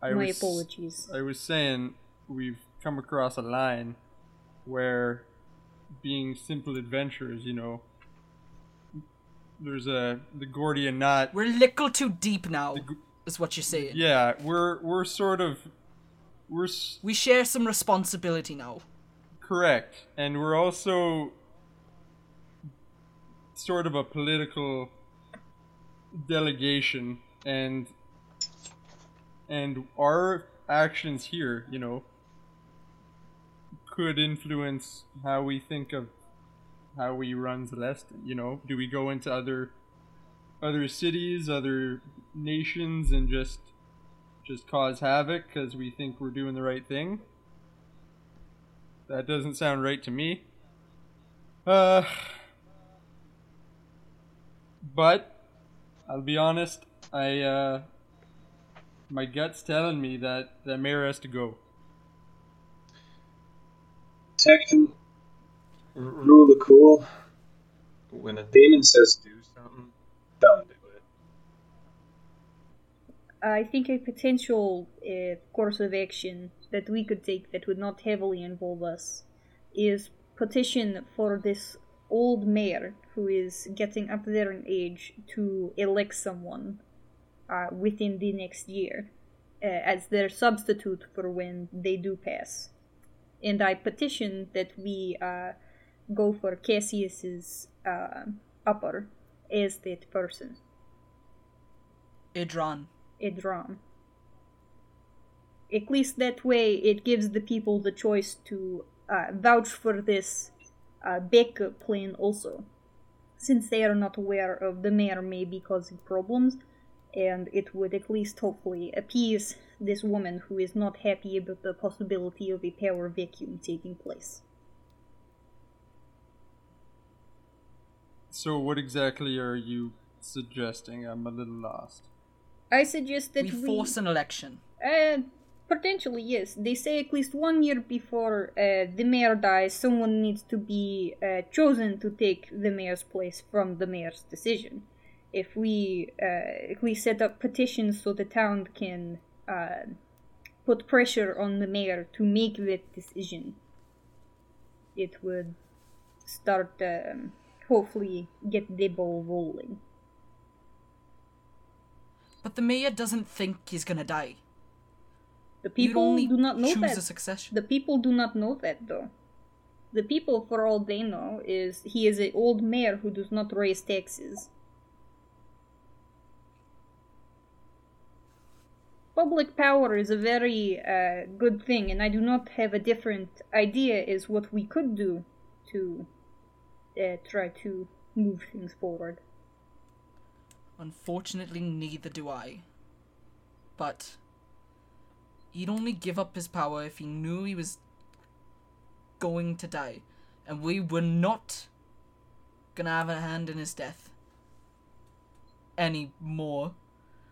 S6: I
S5: My
S6: was
S5: apologies.
S6: I was saying we've come across a line where being simple adventurers, you know, there's a the Gordian knot.
S3: We're a little too deep now,
S6: The
S3: is what you're saying.
S6: Yeah, we're we're sort of we're s-
S3: We share some responsibility now.
S6: correct, and we're also sort of a political delegation, and and our actions here, you know, could influence how we think of how we run Celestin. You know, do we go into other other cities, other nations, and just just cause havoc because we think we're doing the right thing? That doesn't sound right to me. Uh, but I'll be honest, I uh, my gut's telling me that that mayor has to go.
S7: Tecton, r- rule of cool. When a demon says do something, don't do it.
S5: I think a potential uh, course of action that we could take that would not heavily involve us is petition for this old mayor who is getting up there in age to elect someone uh, within the next year uh, as their substitute for when they do pass. And I petition that we uh, go for Cassius's uh, upper as that person,
S3: Idron.
S5: Idram. At least that way, it gives the people the choice to uh, vouch for this uh, backup plan also, since they are not aware of the mayor may be causing problems, and it would at least hopefully appease this woman who is not happy about the possibility of a power vacuum taking place.
S6: So, what exactly are you suggesting? I'm a little lost.
S5: I suggest that
S3: We
S5: we,
S3: force an election.
S5: Uh, Potentially, yes. They say at least one year before uh, the mayor dies, someone needs to be uh, chosen to take the mayor's place from the mayor's decision. If we uh, if we set up petitions so the town can uh, put pressure on the mayor to make that decision, it would start um, hopefully get the ball rolling.
S3: But the mayor doesn't think he's gonna die.
S5: The people do not know
S3: choose
S5: that.
S3: a succession.
S5: The people do not know that though. The people, for all they know, is he is an old mayor who does not raise taxes. Public power is a very uh, good thing, and I do not have a different idea as what we could do to uh, try to move things forward.
S3: Unfortunately, neither do I. But he'd only give up his power if he knew he was going to die, and we were not gonna have a hand in his death anymore.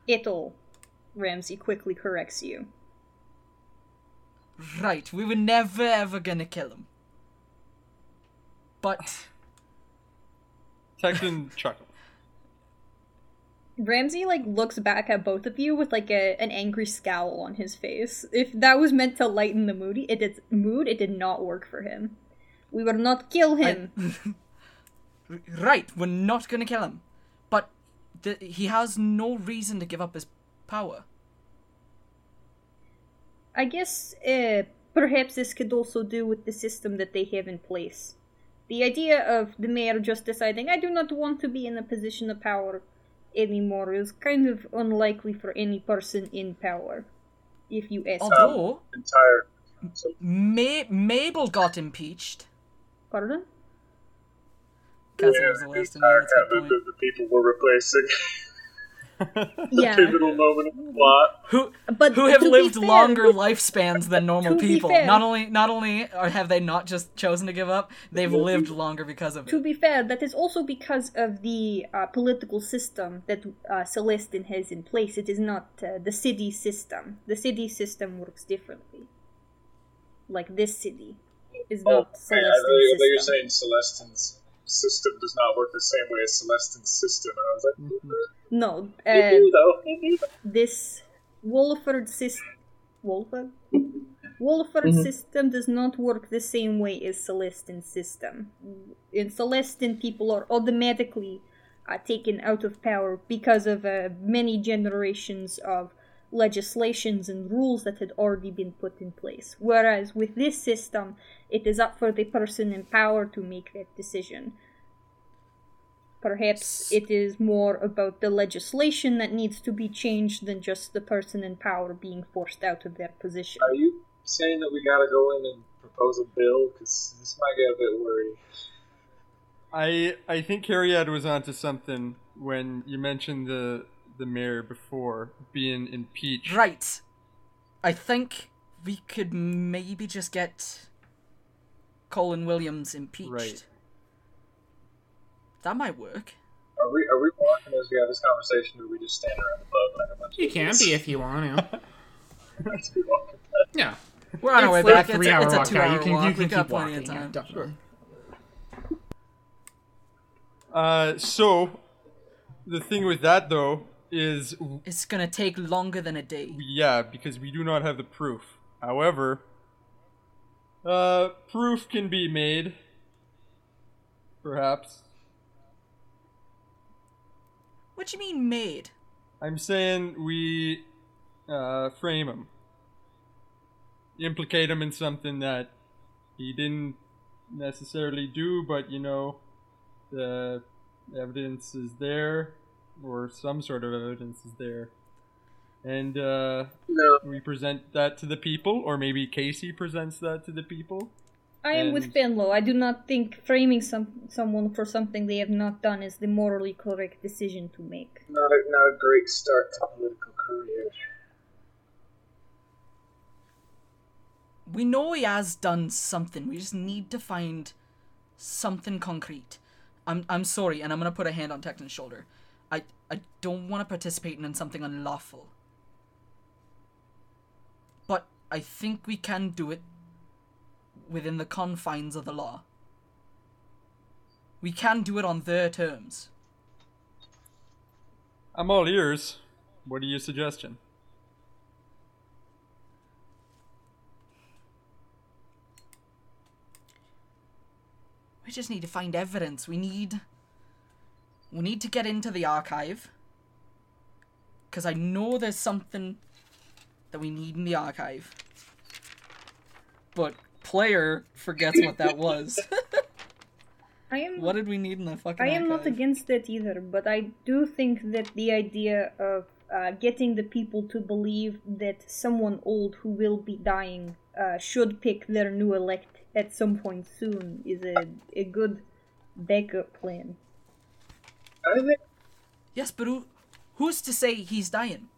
S5: It'll. Ramsey quickly corrects you.
S3: Right, we were never ever gonna kill him. But
S6: Tecton chuckles.
S5: Ramsey like looks back at both of you with like a an angry scowl on his face. If that was meant to lighten the moody, it did mood. It did not work for him. We will not kill him. [LAUGHS]
S3: right, we're not gonna kill him. But the, he has no reason to give up his power.
S5: I guess uh, perhaps this could also do with the system that they have in place. The idea of the mayor just deciding I do not want to be in a position of power anymore is kind of unlikely for any person in power. If you ask me.
S3: Although
S4: Entire. So,
S3: Ma- Mabel got impeached.
S5: Pardon?
S3: Castle
S4: yeah,
S3: was the
S4: the
S3: last
S4: entire
S3: that's a good
S4: cabinet
S3: point.
S4: of the people we're replacing. [LAUGHS] [LAUGHS]
S5: Yeah.
S4: Pivotal moment of the plot.
S3: Who
S5: But
S3: who have lived
S5: fair-
S3: longer lifespans than [LAUGHS] normal people.
S5: fair-
S3: Not only not only are, have they not just chosen to give up, they've lived longer because of
S5: To
S3: it.
S5: be fair, that is also because of the uh, political system that uh, Celestin has in place. It is not uh, the city system. The city system works differently. Like this city is
S4: Oh,
S5: not
S4: man, I
S5: Celestin's
S4: thought you were saying Celestin's system does not work the same way as Celestin's system, and I was like,
S5: No,
S4: they
S5: uh,
S4: do do though.
S5: this Wolford system. Wolford? Wolford
S4: Mm-hmm.
S5: system does not work the same way as Celestin's system. In Celestin, people are automatically uh, taken out of power because of uh, many generations of legislations and rules that had already been put in place. Whereas with this system, it is up for the person in power to make that decision. Perhaps it is more about the legislation that needs to be changed than just the person in power being forced out of their position.
S4: Are you saying that we gotta go in and propose a bill? Because this might get a bit worried.
S6: I I think Harriet was onto something when you mentioned the the mayor before being impeached.
S3: Right. I think we could maybe just get Colin Williams impeached.
S6: Right.
S3: That might work.
S4: Are we are we walking as we have this conversation, or are we just standing around the pub like a bunch
S1: You can be if you want to. [LAUGHS] Yeah.
S3: We're on our way
S1: like
S3: back.
S1: a
S3: It's a,
S1: three-hour
S3: it's a
S1: walk.
S3: two-hour
S1: Yeah, you can,
S3: walk.
S1: you can
S3: We've got
S1: keep
S3: plenty
S1: walking.
S3: of
S1: Yeah,
S3: time.
S1: definitely.
S6: Uh, so the thing with that though is
S3: It's gonna take longer than a day.
S6: yeah, because we do not have the proof. However, uh, proof can be made. Perhaps.
S3: What do you mean made?
S6: I'm saying we uh, frame him. Implicate him in something that he didn't necessarily do, but you know, the evidence is there, or some sort of evidence is there. And uh,
S4: No,
S6: we present that to the people, or maybe Casey presents that to the people.
S5: I am with
S6: And-
S5: Fenlo. I do not think framing some someone for something they have not done is the morally correct decision to make.
S4: not a not a great start to political career.
S3: We know he has done something. We just need to find something concrete. I'm I'm sorry, and I'm gonna put a hand on Tecton's shoulder. I don't want to participate in something unlawful. But I think we can do it within the confines of the law. We can do it on their terms.
S6: I'm all ears. What are your suggestion?
S3: We just need to find evidence. We need we need to get into the archive cuz I know there's something that we need in the archive. But player forgets what that was. [LAUGHS]
S5: I am
S3: what did we need in the fucking archive?
S5: I am not against it either, but I do think that the idea of uh, getting the people to believe that someone old who will be dying uh, should pick their new elect at some point soon is a, a good backup plan.
S4: I think
S3: Yes, but who, who's to say he's dying?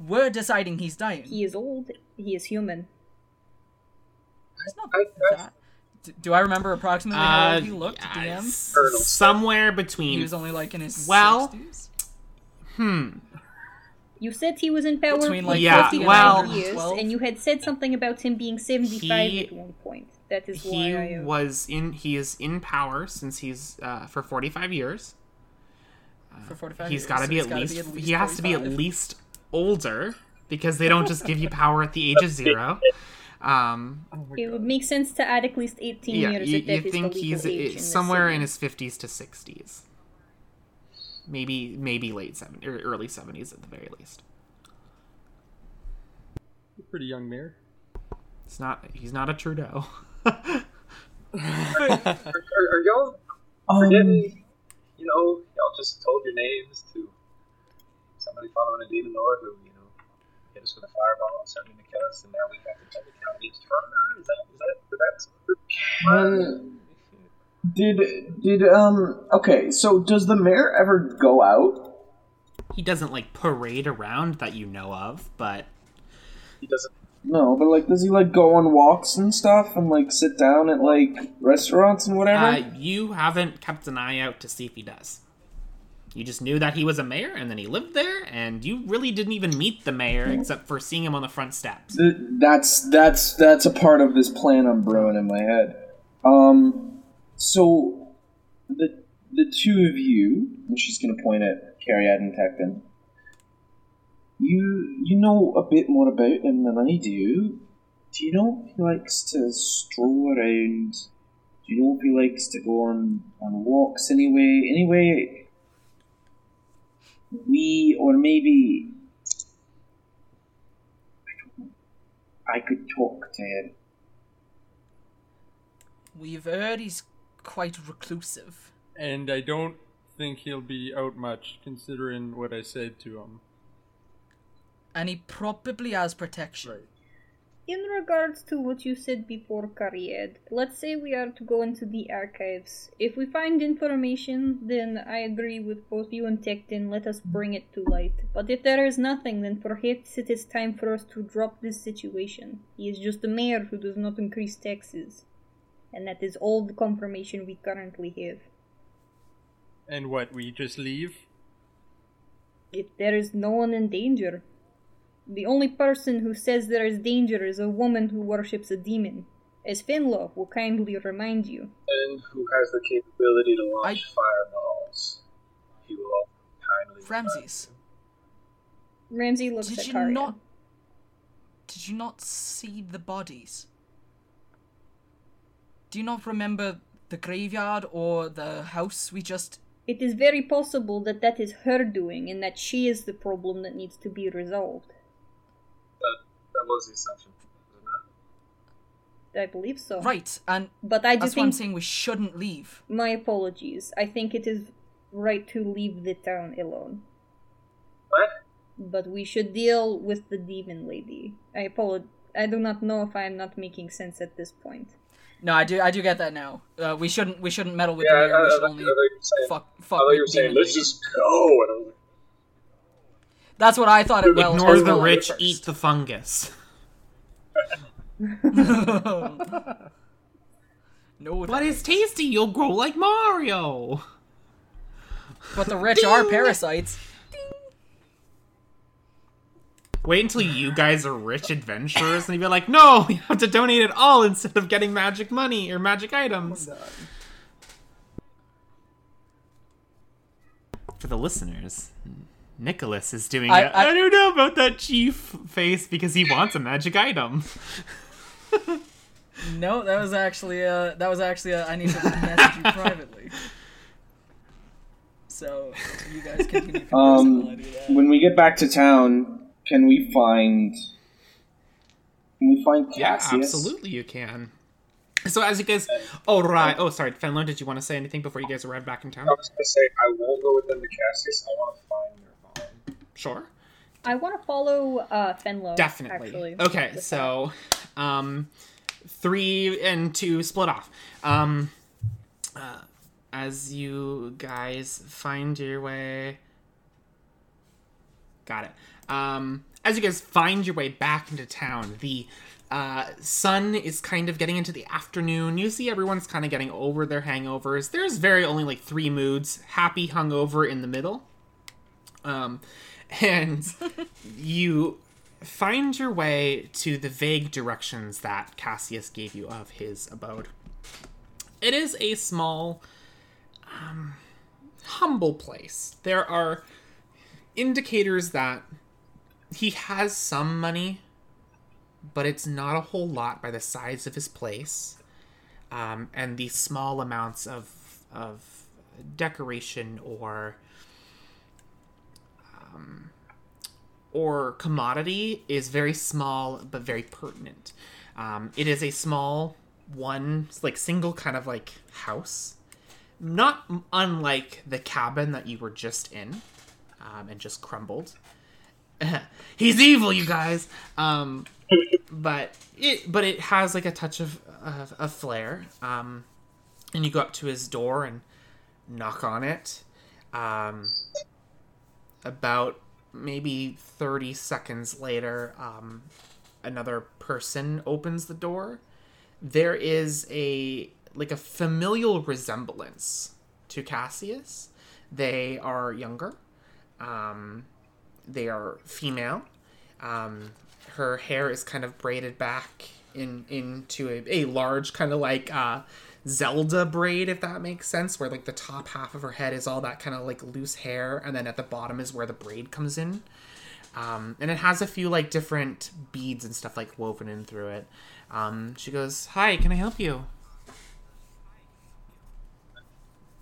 S3: We're deciding he's dying.
S5: He is old, he is human.
S3: It's not
S4: I- I-
S3: that. Do I remember approximately how
S1: Uh,
S3: old he looked,
S1: yeah,
S3: DM?
S1: s-
S4: Colonel.
S1: somewhere
S3: He was only like in his
S1: Well-
S3: 60s?
S1: hmm.
S5: You said he was in power
S3: Between,
S5: for
S3: like,
S1: Yeah,
S5: 45
S1: well-
S5: years,
S3: 12?
S5: and you had said something about him being 75
S1: He-
S5: at one point. That is
S1: He
S5: why I... uh,
S1: was in. He is in power since he's uh, for forty five years.
S3: For 45
S1: He's
S3: years,
S1: got to be at least, he has to be at least older because they don't just give you power at the age of zero. [LAUGHS] Um,
S5: It would make sense to add at least 18
S1: yeah,
S5: years
S1: you,
S5: if that
S1: you think he's
S5: age
S1: uh,
S5: in
S1: somewhere in his fifties to sixties, maybe maybe late seventies or early seventies at the very least.
S6: Pretty young mayor.
S1: It's not. He's not a Trudeau. [LAUGHS] [LAUGHS]
S4: are, are, are y'all
S7: Um,
S4: forgetting? You know, y'all just told your names to somebody following a demon lord who you know hit us with a fireball, starting to kill us, and now we have to tell the county's turn. Is that is that is that?
S7: Um, did did um okay? So does the mayor ever go out?
S1: he doesn't like parade around that you know of, but
S4: He doesn't.
S7: No, but like, does he like go on walks and stuff and like sit down at like restaurants and whatever?
S1: uh, you haven't kept an eye out to see if he does. You just knew that he was a mayor, and then he lived there, and you really didn't even meet the mayor except for seeing him on the front steps.
S7: Th- that's that's that's a part of this plan I'm brewing in my head. Um, so the the two of you, and she's gonna point at Cariad and Tecton. You you know a bit more about him than I do. Do you know if he likes to stroll around? Do you know if he likes to go on on walks anyway? Anyway, we or maybe I could talk to him.
S3: We've heard he's quite reclusive.
S6: And I don't think he'll be out much, considering what I said to him.
S3: And he probably has protection.
S6: Right.
S5: In regards to what you said before, Cariad, let's say we are to go into the archives. If we find information, then I agree with both you and Tecton, let us bring it to light. But if there is nothing, then perhaps it is time for us to drop this situation. He is just a mayor who does not increase taxes. And that is all the confirmation we currently have.
S6: And what, we just leave?
S5: If there is no one in danger. The only person who says there is danger is a woman who worships a demon. As Fenlo will kindly remind you.
S4: And who has the capability to launch
S3: I-
S4: fireballs? He will kindly.
S3: Ramses,
S5: Ramsey looks
S3: did
S5: at
S3: you
S5: Cariad.
S3: not did you not see the bodies? Do you not remember the graveyard or the house we just
S5: It is very possible that that is her doing and that she is the problem that needs to be resolved.
S4: That, that was the assumption, wasn't it?
S5: I believe so.
S3: Right, and
S5: But I do
S3: that's why I'm
S5: think
S3: saying we shouldn't leave.
S5: my apologies. I think it is right to leave the town alone.
S4: What?
S5: But we should deal with the demon lady. I apologize. I do not know if I am not making sense at this point.
S3: No, I do I do get that now. Uh, we shouldn't we shouldn't meddle with
S4: Yeah,
S3: the mayor.
S4: I,
S3: We
S4: I,
S3: should only
S4: I thought you were saying,
S3: fuck
S4: I thought you were saying,
S3: demon
S4: let's just go. And I was like,
S3: That's what I thought it well.
S1: Ignore the
S3: well
S1: rich,
S3: first.
S1: eat the fungus. [LAUGHS]
S3: no,
S1: But it's tasty. You'll grow like Mario.
S3: but the rich are parasites.
S1: Wait until you guys are rich adventurers and you'd be like, no, [LAUGHS] you have to donate it all instead of getting magic money or magic items. For the listeners, hmm. Nicholas is doing
S3: I-
S1: I
S3: I-
S1: I don't know about that chief face because he wants a magic item. [LAUGHS]
S3: No, that was actually a. That was actually a. I need to message you privately. So you guys continue.
S2: Um,
S3: while I
S2: when we get back to town, can we find? Can we find Cassius?
S1: Yeah, absolutely you can. So as you guys, oh right, oh sorry, Fenlo, did you want to say anything before you guys arrive back in town?
S4: I was gonna say I won't go within the Cassius. I want to find Nirvana.
S1: Sure.
S5: I want to follow uh, Fenlo.
S1: Definitely.
S5: Actually,
S1: okay, so um three and two split off. Um uh, as you guys find your way Got it. Um as you guys find your way back into town, the uh, sun is kind of getting into the afternoon. You see everyone's kind of getting over their hangovers. There's very only like three moods happy, hungover in the middle. Um, and [LAUGHS] you find your way to the vague directions that Cassius gave you of his abode. It is a small, um, humble place. There are indicators that he has some money, but it's not a whole lot by the size of his place, um, and the small amounts of of decoration or um, or commodity is very small but very pertinent. Um, it is a small one, like single kind of like house, not unlike the cabin that you were just in, um, and just crumbled. [LAUGHS] He's evil, you guys. Um, but it but it has like a touch of of, flair. Um, and you go up to his door and knock on it. Um, about maybe 30 seconds later, um, another person opens the door. There is a like a familial resemblance to Cassius. They are younger. Um, they are female. Um, her hair is kind of braided back in into a, a large kind of like uh, Zelda braid, if that makes sense, where like the top half of her head is all that kind of like loose hair, and then at the bottom is where the braid comes in. Um, and it has a few like different beads and stuff like woven in through it. Um, she goes, "Hi, can I help you?"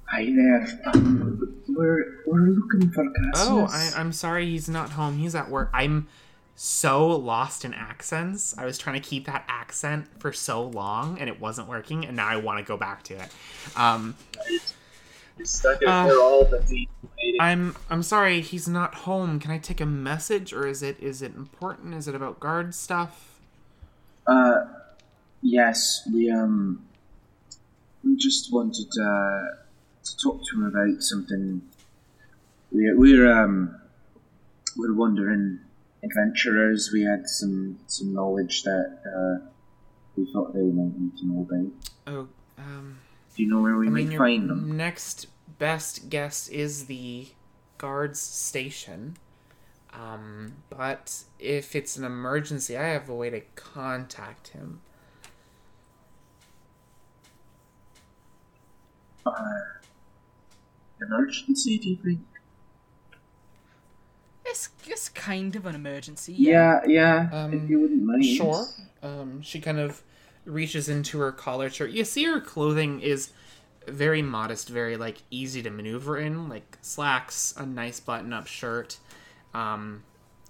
S2: Hi there. Um, we're we're looking for Cassius.
S1: Oh, I, I'm sorry, he's not home. He's at work. I'm so lost in accents. I was trying to keep that accent for so long, and it wasn't working, and now I want to go back to it. Um,
S4: stuck
S1: Uh,
S4: for all the deep waiting.
S1: I'm I'm sorry, he's not home. Can I take a message, or is it is it important? Is it about guard stuff?
S2: Uh, yes, we um, we just wanted uh, to talk to him about something. We're we're um, we're wandering adventurers. We had some some knowledge that uh, we thought they might need to know about.
S1: Oh, um,
S2: Do you know where we
S1: I
S2: might
S1: mean,
S2: find them?
S1: next best guess is the guards station. Um, but if it's an emergency, I have a way to contact him.
S2: Uh, emergency? Do you think?
S3: It's, it's kind of an emergency.
S2: Yeah, yeah.
S1: Um,
S2: if you wouldn't mind.
S1: Sure. Um, she kind of reaches into her collar shirt. You see her clothing is very modest, very like easy to maneuver in, like slacks, a nice button-up shirt. Um,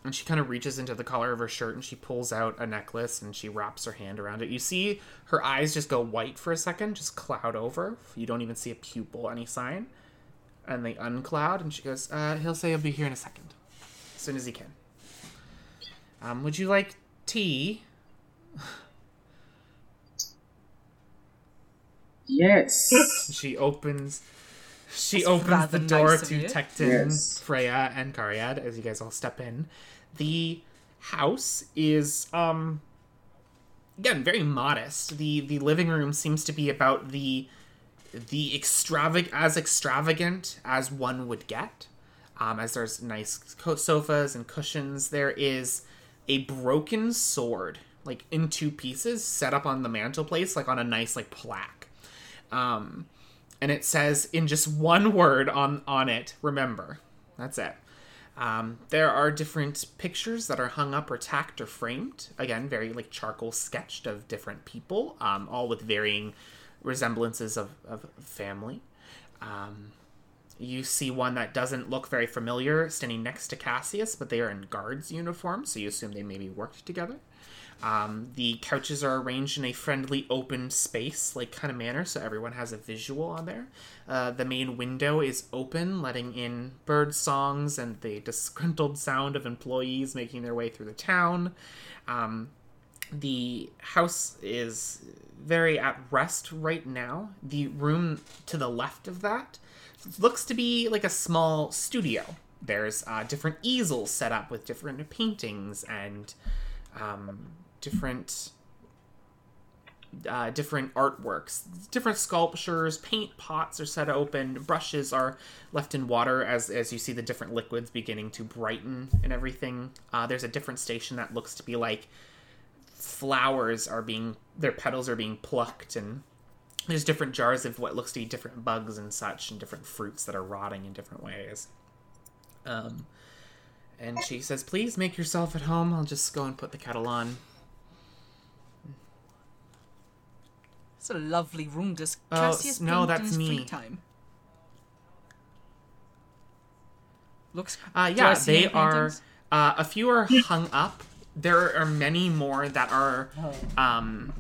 S1: and she kind of reaches into the collar of her shirt and she pulls out a necklace and she wraps her hand around it. You see her eyes just go white for a second, just cloud over. You don't even see a pupil, any sign. And they uncloud and she goes, uh, he'll say he'll be here in a second. As soon as he can. Um, would you like tea?
S2: Yes. [LAUGHS]
S1: She opens. She
S3: That's
S1: opens the door
S3: nice
S1: to. Tecton,
S2: Yes.
S1: Freya, and Cariad as you guys all step in. The house is um again very modest. The the living room seems to be about the the extravag as extravagant as one would get. Um, as there's nice sofas and cushions, there is a broken sword, like in two pieces, set up on the mantelpiece, like on a nice like plaque. Um, and it says in just one word on on it, "Remember." That's it. Um, there are different pictures that are hung up or tacked or framed. Again, very like charcoal sketched of different people, um, all with varying resemblances of, of family. Um, you see one that doesn't look very familiar standing next to Cassius, but they are in guards uniform, so you assume they maybe worked together. Um, the couches are arranged in a friendly, open space, like kind of manner, so everyone has a visual on there. Uh, the main window is open, letting in bird songs and the disgruntled sound of employees making their way through the town. Um, the house is very at rest right now. The room to the left of that looks to be like a small studio. There's uh, different easels set up with different paintings and um, different uh, different artworks, different sculptures, paint pots are set open, brushes are left in water as as you see the different liquids beginning to brighten and everything. Uh, there's a different station that looks to be like flowers are being their petals are being plucked and there's different jars of what looks to be different bugs and such and different fruits that are rotting in different ways. Um, and she says, "Please make yourself at home. I'll just go and put the kettle on."
S3: It's a lovely room. Does
S1: Oh,
S3: Cassius
S1: no, that's me.
S3: free time? Looks.
S1: Uh, yeah, they are. Uh, a few are hung up. There are many more that are. Um,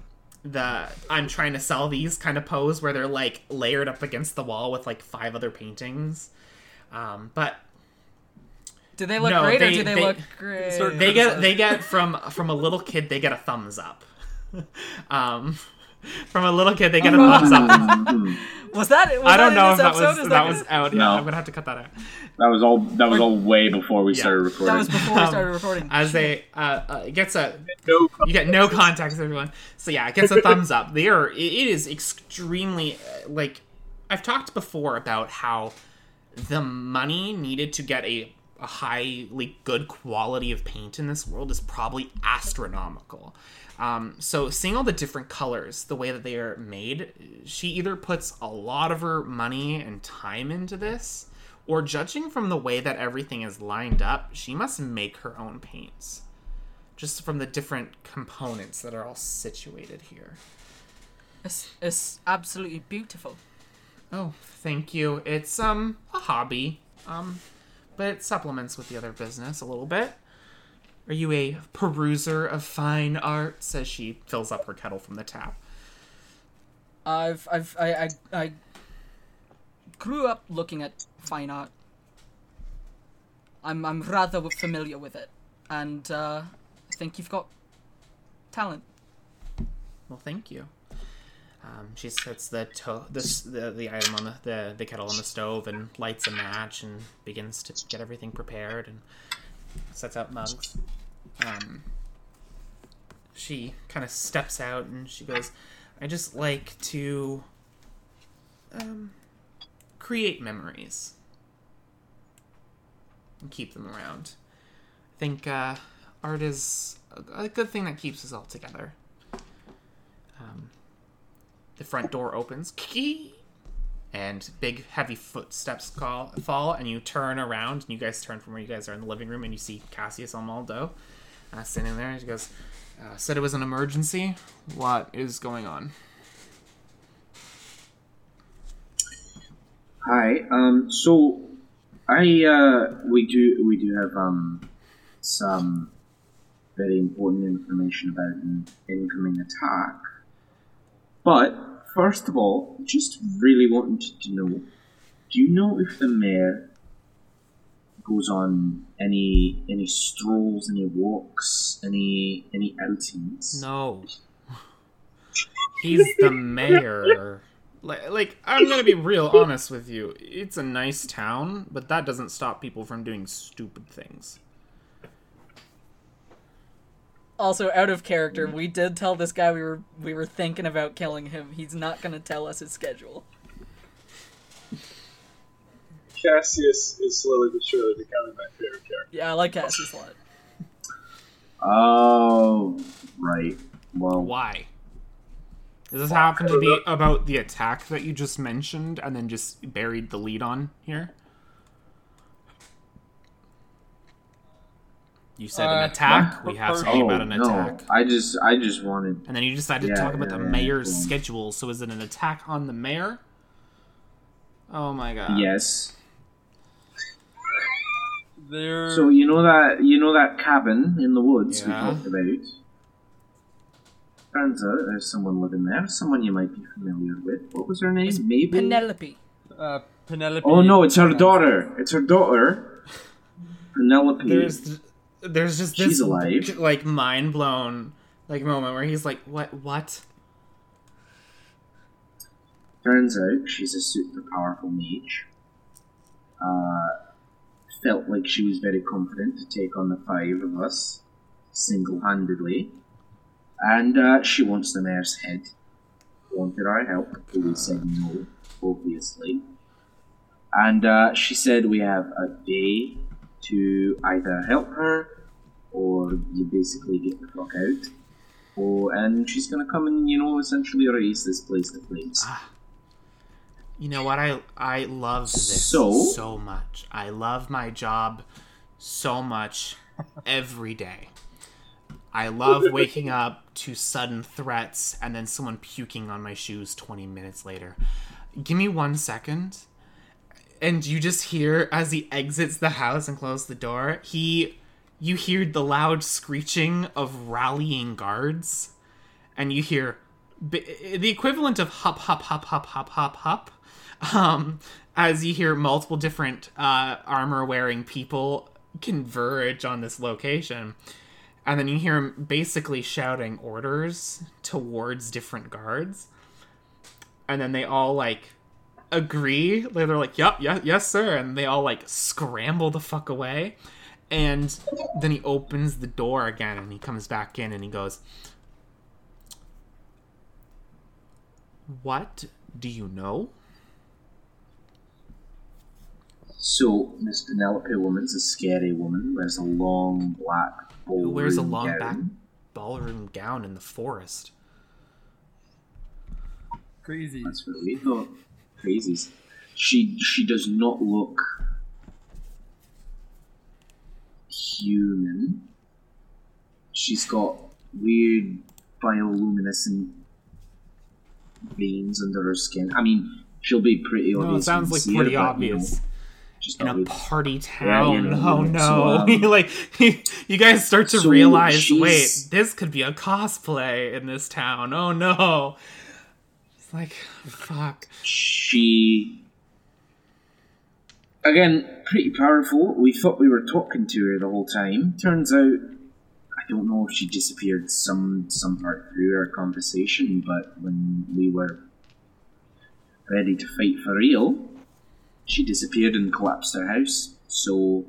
S1: the I'm trying to sell these kind of pose where they're like layered up against the wall with like five other paintings. Um, but
S3: Do they look
S1: no,
S3: great or do they,
S1: they-
S3: look great?
S1: They get [LAUGHS] they get from from a little kid they get a thumbs up. [LAUGHS] um, from a little kid they get a thumbs up. [LAUGHS]
S3: Was that? Was
S1: I don't
S3: that
S1: know
S3: in
S1: if
S3: this
S1: that was
S3: episode? Is
S1: that was out. Yeah,
S2: No.
S1: I'm gonna have to cut that out.
S2: that was all. That was all way before we
S1: Yeah.
S2: started recording.
S3: That was before we
S1: Um,
S3: started recording.
S1: As they uh, uh gets a
S4: No,
S1: you get no context everyone so yeah it gets a thumbs up they are it, it is extremely uh, like i've talked before about how the money needed to get a, a highly good quality of paint in this world is probably astronomical um, so seeing all the different colors the way that they are made she either puts a lot of her money and time into this or judging from the way that everything is lined up she must make her own paints just from the different components that are all situated here.
S3: It's, it's absolutely beautiful.
S1: Oh, thank you. It's um a hobby, um, but it supplements with the other business a little bit. Are you a peruser of fine arts? As she fills up her kettle from the tap.
S3: I've I've I I, I grew up looking at fine art. I'm I'm rather familiar with it, and uh, I think you've got talent.
S1: Well, thank you. Um, she sets the to- this the, the item on the, the the kettle on the stove and lights a match and begins to get everything prepared and sets out mugs. Um, she kind of steps out and she goes, "I just like to um, create memories and keep them around. I think uh, art is a, good thing that keeps us all together." Um, the front door opens, and big heavy footsteps call, fall, and you turn around, and you guys turn from where you guys are in the living room, and you see Cassius Almaldo uh, sitting there. He goes, uh, "Said it was an emergency. What is going on?"
S2: Hi. Um. So, I uh, we do we do have um some very important information about an incoming attack. But first of all, just really wanted to know: Do you know if the mayor goes on any any strolls, any walks, any any outings?
S1: No. He's the mayor. Like, like, I'm gonna be real honest with you. It's a nice town, but that doesn't stop people from doing stupid things.
S3: Also, out of character, mm-hmm. we did tell this guy we were we were thinking about killing him. He's not gonna tell us his schedule.
S4: Cassius is slowly but surely becoming my favorite character.
S3: Yeah, I like Cassius a lot.
S2: Oh, right. Well,
S1: Why? Does this happen to be about the attack that you just mentioned and then just buried the lead on here? You said
S6: Uh,
S1: an attack. We have
S6: part-
S1: something
S2: oh
S1: about an
S2: no,
S1: attack.
S2: I just, I just wanted.
S1: And then you decided
S2: Yeah,
S1: to talk about
S2: yeah,
S1: the mayor's
S2: yeah.
S1: schedule. So is it an attack on the mayor? Oh my god.
S2: yes.
S6: There.
S2: So you know that, you know that cabin in the woods we talked about. Turns out there's someone living there. Someone you might be familiar with. What was her name? Maybe
S3: Penelope.
S6: uh, Penelope.
S2: Oh no, it's her daughter. It's her daughter. [LAUGHS] Penelope.
S1: There's there's just this like mind blown like moment where he's like, What what?
S2: Turns out she's a super powerful mage. Uh, felt like she was very confident to take on the five of us single handedly. And uh, she wants the mayor's head. Wanted our help, but we said no, obviously. And uh, she said we have a day to either help her or you basically get the fuck out. Or, and she's gonna come and, you know, essentially raise this place to flames. Ah.
S1: You know what? I I love this
S2: So?
S1: so much. I love my job so much every day. I love [LAUGHS] waking up to sudden threats and then someone puking on my shoes 20 minutes later. Give me one second. And you just hear as he exits the house and closes the door, he you hear the loud screeching of rallying guards and you hear the equivalent of hop hop hop hop hop hop hop um, as you hear multiple different uh, armor wearing people converge on this location. And then you hear him basically shouting orders towards different guards. And then they all like agree Like, they're like yep yeah, yes sir and they all like scramble the fuck away and then he opens the door again and he comes back in and he goes what do you know
S2: So, Miss Penelope Woman's a scary woman. Wears a long black
S1: who wears a
S2: ballroom
S1: long
S2: gown.
S1: back ballroom gown in the forest
S6: Crazy.
S2: That's what we thought. Crazies. She she does not look human. She's got weird bioluminescent veins under her skin. I mean, she'll be pretty obvious.
S1: no, it sounds like pretty
S2: her, but, you know,
S1: obvious
S2: just
S1: in a party town.
S2: yeah,
S1: oh no!
S2: So, um, [LAUGHS]
S1: like [LAUGHS] you guys start to
S2: so
S1: realize,
S2: she's-
S1: wait, this could be a cosplay in this town. Oh no! Like fuck.
S2: she again pretty powerful. We thought we were talking to her the whole time. Turns out i don't know if she disappeared some some part through our conversation but when we were ready to fight for real she disappeared and collapsed our house. So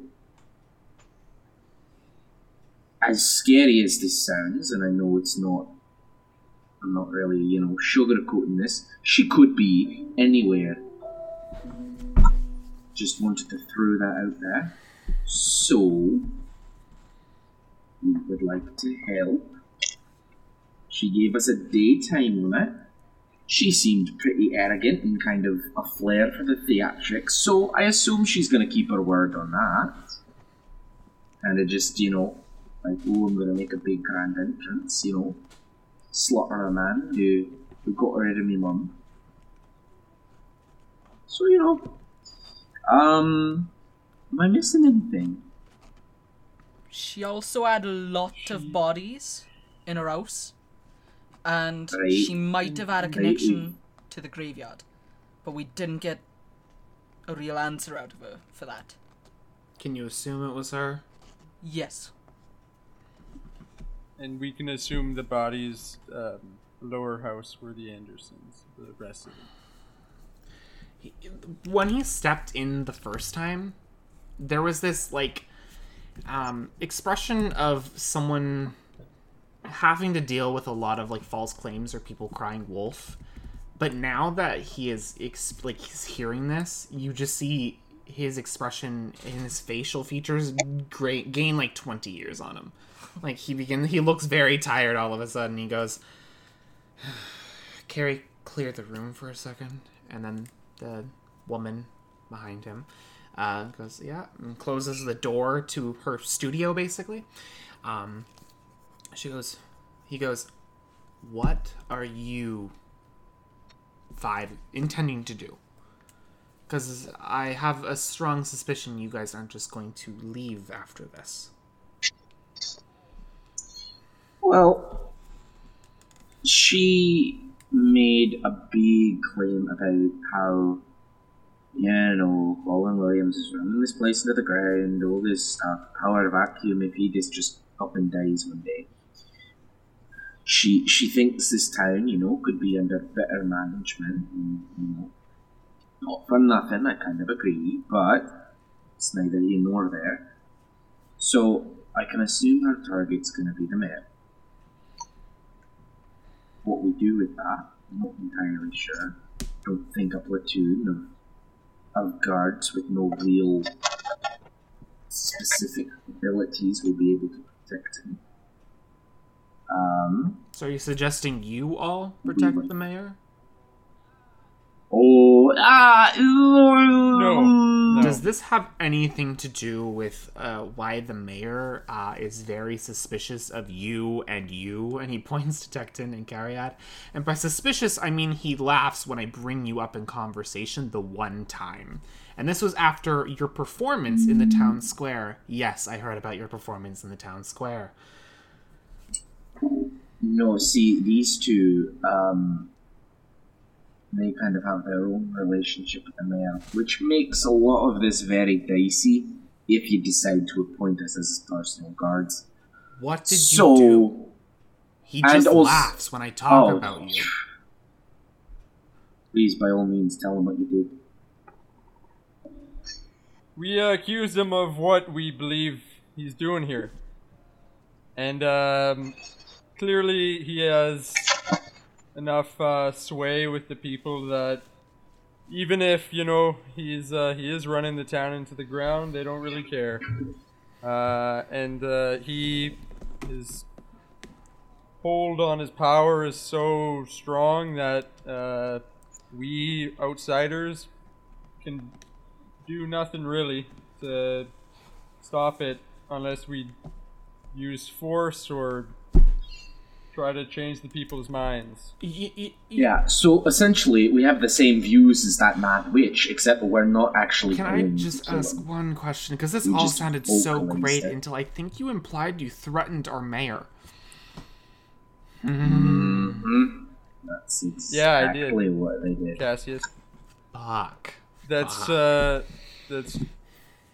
S2: as scary as this sounds and i know it's not I'm not really, you know, sugarcoating this. She could be anywhere. Just wanted to throw that out there. So, we would like to help. She gave us a daytime limit. She seemed pretty arrogant and kind of a flair for the theatrics, so I assume she's going to keep her word on that. And it just, you know, like, oh, I'm going to make a big grand entrance, you know, slaughter a man who, who got rid of me mum. So, you know, um, am I missing anything?
S3: She also had a lot of bodies in her house, and
S2: Right.
S3: she might have had a
S2: Right.
S3: connection to the graveyard, but we didn't get a real answer out of her for that.
S1: Can you assume it was her?
S3: Yes.
S6: And we can assume the body's um, lower house were the Andersons. The rest of it.
S1: when he stepped in the first time, there was this like um, expression of someone having to deal with a lot of like false claims or people crying wolf. But now that he is ex- like he's hearing this, you just see his expression in his facial features great gain like 20 years on him. Like he begins he looks very tired all of a sudden. He goes, Carrie, clear the room for a second, and then the woman behind him uh, goes, yeah, and closes the door to her studio basically. Um, she goes, he goes, what are you five intending to do? Because I have a strong suspicion you guys aren't just going to leave after this.
S2: Well, she made a big claim about how, you know, Colin Williams is running this place into the ground, all this stuff, power vacuum if he just just up and dies one day. She she thinks this town, you know, could be under better management, and, you know, not for nothing, I kind of agree, but it's neither here nor there. So I can assume her target's going to be the mayor. What we do with that, I'm not entirely sure. Don't think a platoon of, of guards with no real specific abilities will be able to protect him. Um,
S1: So are you suggesting you all protect the mayor?
S2: oh, ah, ooh,
S6: No, no.
S1: Does this have anything to do with uh, why the mayor uh, is very suspicious of you and you? And he [LAUGHS] points to Tecton and Cariad. And by suspicious, I mean he laughs when I bring you up in conversation the one time. And this was after your performance in the town square. Yes, I heard about your performance in the town square.
S2: No, see, these two, um, they kind of have their own relationship with the mayor, which makes a lot of this very dicey if you decide to appoint us as personal guards.
S1: What did
S2: so,
S1: you do? He
S2: and
S1: just
S2: also-
S1: laughs when I talk
S2: Oh.
S1: about you.
S2: please, by all means, tell him what you did.
S6: We uh, accused him of what we believe he's doing here. And um, clearly he has enough uh, sway with the people that even if, you know, he's uh, he is running the town into the ground, they don't really care. Uh, and uh, he his hold on his power is so strong that uh, we outsiders can do nothing really to stop it unless we use force or try to change the people's minds.
S1: Y- y- y-
S2: Yeah, so essentially, we have the same views as that mad witch, except that we're not actually
S1: Can I just ask
S2: him.
S1: one question? Because this
S2: You
S1: all sounded so great
S2: it.
S1: until I think you implied you threatened our mayor.
S2: Mhm. That's exactly
S6: Yeah, I did.
S2: what they did.
S6: Cassius,
S1: Fuck.
S6: that's uh, that's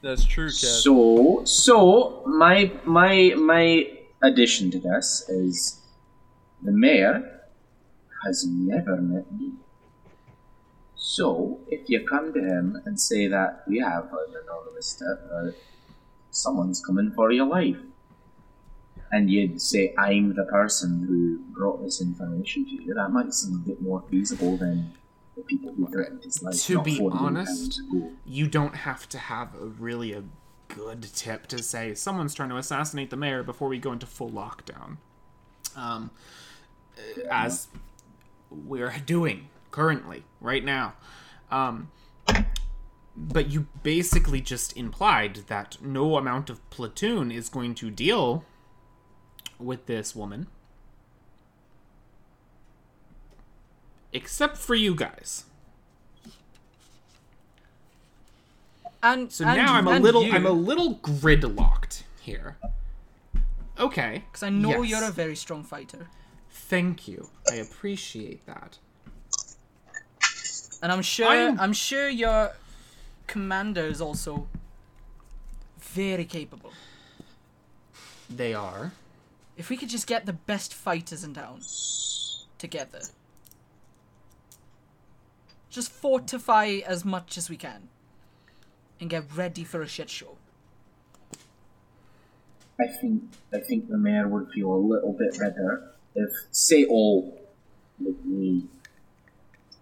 S6: that's true, Cass.
S2: So, so my my my addition to this is the mayor has never met me. So, if you come to him and say that we have an anonymous tip or someone's coming for your life, and you'd say I'm the person who brought this information to you, that might seem a bit more feasible than the people who threatened his life.
S1: To
S2: not
S1: be
S2: 48
S1: honest,
S2: hours ago.
S1: You don't have to have a really a good tip to say someone's trying to assassinate the mayor before we go into full lockdown. Um, uh, as we're doing currently, right now. Um, but you basically just implied that no amount of platoon is going to deal with this woman. Except for you guys.
S3: And
S1: So
S3: and-
S1: now I'm a little
S3: you,
S1: I'm a little gridlocked here. Okay.
S3: because I know
S1: yes.
S3: you're a very strong fighter,
S1: Thank you. I appreciate that.
S3: and I'm sure
S1: I'm-
S3: I'm sure your commander is also very capable.
S1: They are.
S3: If we could just get the best fighters in town together, just fortify as much as we can, and get ready for a shit show.
S2: I think I think the mayor would feel a little bit better if, say, all like me,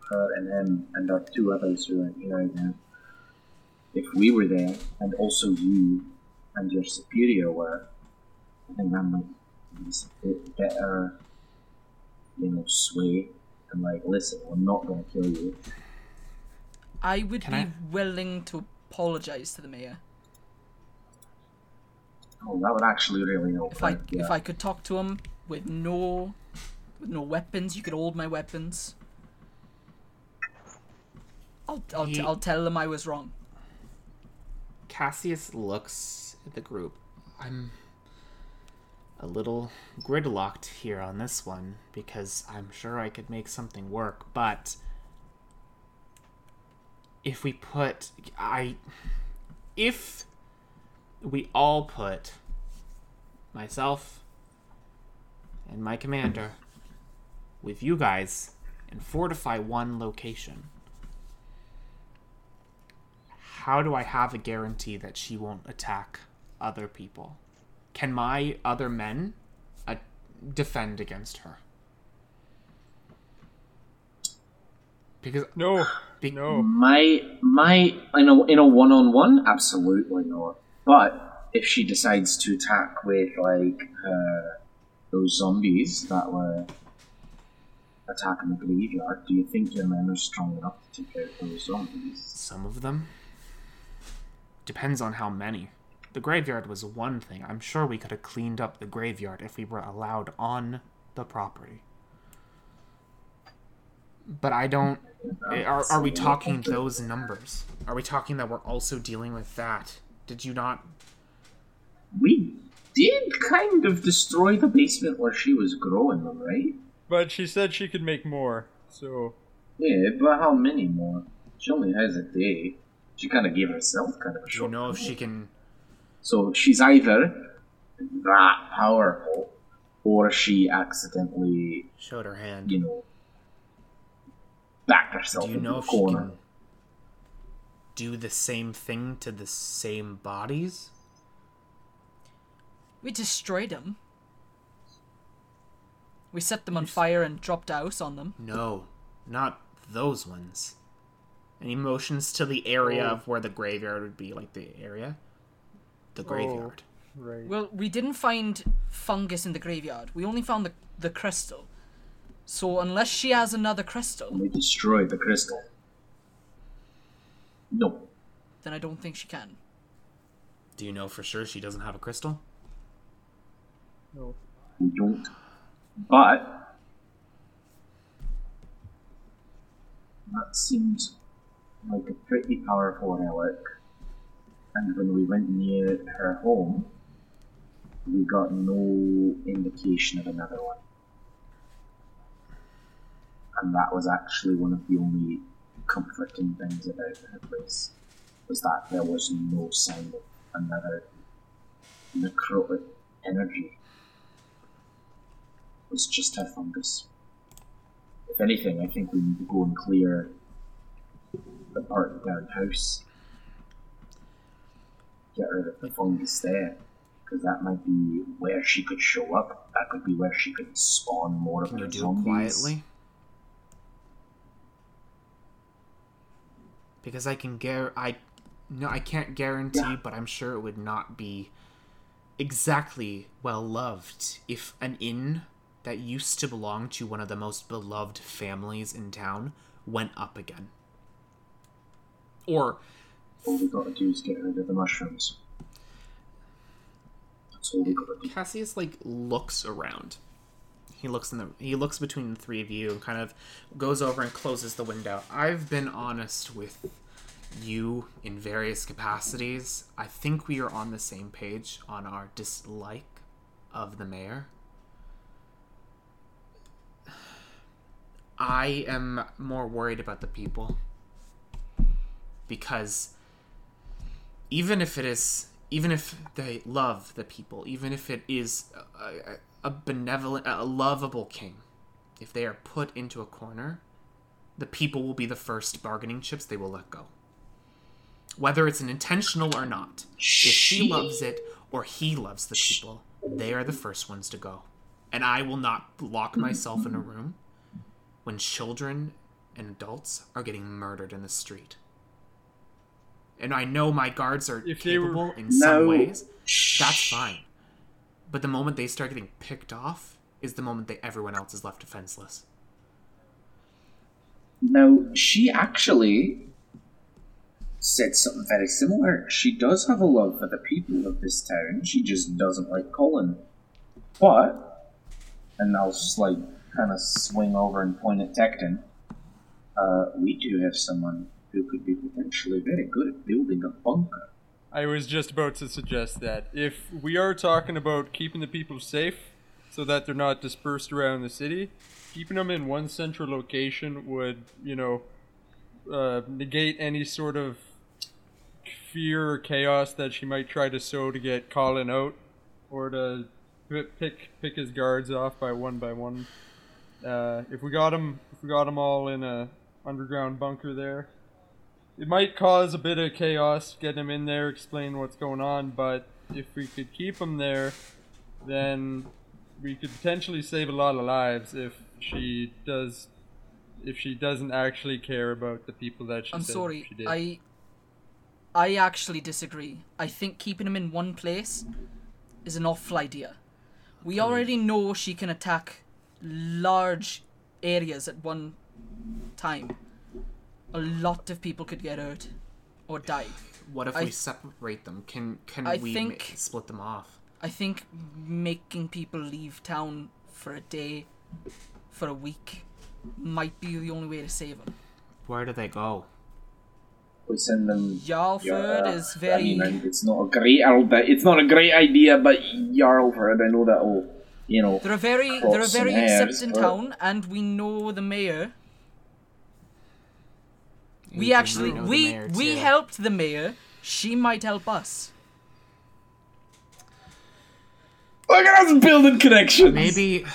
S2: her and him, and our two others who are here right now, if if we were there, and also you and your superior were, I think that might be a bit better, you know, sway. And like, listen, we're not going to kill you.
S3: I would
S1: Can
S3: be
S1: I-
S3: willing to apologize to the mayor
S2: Oh, that would actually really help.
S3: if I
S2: yeah.
S3: if I could talk to him with no with no weapons. You could hold my weapons. I'll I'll,
S1: He-
S3: I'll tell them I was wrong.
S1: Cassius looks at the group. I'm a little gridlocked here on this one because I'm sure I could make something work, but if we put I if we all put myself and my commander with you guys and fortify one location how do I have a guarantee that she won't attack other people? Can my other men uh, defend against her? Because
S6: No,
S1: Be-
S6: no.
S2: My my in a in a one on one, absolutely not. But if she decides to attack with like uh, those zombies that were attacking the graveyard, do you think your men are strong enough to take out those zombies?
S1: some of them depends on how many. The graveyard was one thing. I'm sure we could have cleaned up the graveyard if we were allowed on the property. But I don't. Eh, are, are we talking those numbers? Are we talking that we're also dealing with that? Did you not
S2: We did kind of destroy the basement where she was growing them, right?
S6: But she said she could make more, so
S2: Yeah, but how many more? She only has a day. She kind of gave herself kind of a
S1: Do you know if she can
S2: So she's either that powerful, or she accidentally,
S1: showed her hand?
S2: you know, backed herself
S1: Do you
S2: into
S1: know
S2: a
S1: if she
S2: corner.
S1: can do the same thing to the same bodies?
S3: We destroyed them. We set them on fire and dropped ice on them.
S1: No, not those ones. Any motions to the area
S6: Oh.
S1: of where the graveyard would be, like the area? The graveyard.
S6: Oh, right.
S3: Well, we didn't find fungus in the graveyard. We only found the the crystal. So unless she has another crystal,
S2: We destroyed the crystal. No,
S3: then I don't think she can.
S1: Do you know for sure she doesn't have a crystal?
S6: No.
S2: we don't. But that seems like a pretty powerful relic. And when we went near her home, we got no indication of another one. And that was actually one of the only comforting things about her place, was that there was no sign of another necrotic energy. Was just her fungus. If anything, I think we need to go and clear the part down house. Get rid of the fungus there. Because that might be where she could show up. That could be where she could spawn more of
S1: Can
S2: her
S1: you do
S2: zombies.
S1: it quietly? Because I can gar I no I can't guarantee,
S2: Yeah.
S1: but I'm sure it would not be exactly well loved if an inn that used to belong to one of the most beloved families in town went up again. Or
S2: All we gotta do is get rid of the mushrooms. That's all we gotta do.
S1: Cassius like looks around. He looks in the he looks between the three of you and kind of goes over and closes the window. I've been honest with you in various capacities. I think we are on the same page on our dislike of the mayor. I am more worried about the people. Because even if it is even if they love the people even if it is a, a, benevolent a lovable king if they are put into a corner the people will be the first bargaining chips they will let go. Whether it's an intentional or not if she loves it or he loves the people they are the first ones to go. And i will not lock myself in a mm-hmm. room when children and adults are getting murdered in the street and I know my guards are
S6: If they were-
S1: capable in some ways, that's fine. But the moment they start getting picked off is the moment that everyone else is left defenseless.
S2: Now, she actually said something very similar. She does have a love for the people of this town. She just doesn't like Colin. But, and I'll just like kind of swing over and point at Tecton. Uh, we do have someone who could be potentially very good at building a bunker.
S6: I was just about to suggest that. If we are talking about keeping the people safe so that they're not dispersed around the city, keeping them in one central location would, you know, uh, negate any sort of fear or chaos that she might try to sow to get Colin out or to pick pick his guards off by one by one. Uh, if we got them, if we got 'em all in a underground bunker there, it might cause a bit of chaos getting them in there, explain what's going on, but if we could keep them there, then we could potentially save a lot of lives if she does if she doesn't actually care about the people that she
S3: I'm sorry.
S6: she did.
S3: I I actually disagree. I think keeping them in one place is an awful idea. We already know she can attack large areas at one time. A lot of people could get hurt or die.
S1: What if
S3: I-
S1: we separate them? Can can
S3: I
S1: we
S3: think-
S1: ma- split them off?
S3: I think making people leave town for a day, for a week, might be the only way to save them.
S1: Where do they go?
S2: We send them.
S3: Yarlford
S2: Yeah,
S3: is
S2: I mean, it's not a great idea. It's not a great idea, but Jarlford, I know that will, you know.
S3: They're a very, they're a very
S2: hairs,
S3: accepting
S2: but-
S3: town, and we know the mayor. We actually, we
S1: mayor,
S3: we
S1: too.
S3: helped the mayor. She might help us.
S2: Look at us building connections.
S1: Maybe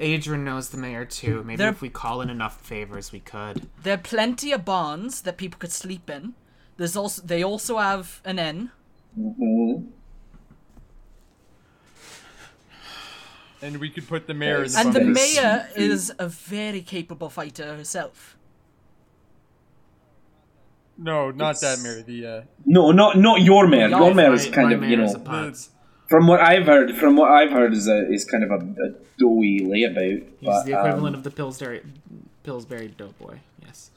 S1: Adrian knows the mayor too. Maybe
S3: They're-
S1: if we call in enough favors, we could.
S3: There are plenty of barns that people could sleep in. There's also they also have an inn.
S2: Mhm.
S6: And we could put the mayor in the
S3: And the mayor is a very capable fighter herself.
S6: No, not that mayor. The uh,
S2: No, not not your mayor.
S3: Yeah,
S2: Your mayor is kind of you know.
S1: a.
S2: From what I've heard, from what I've heard, is a is kind of a, a doughy layabout.
S1: He's
S2: but,
S1: the equivalent
S2: um,
S1: of the Pillsbury Pillsbury Doughboy. Yes.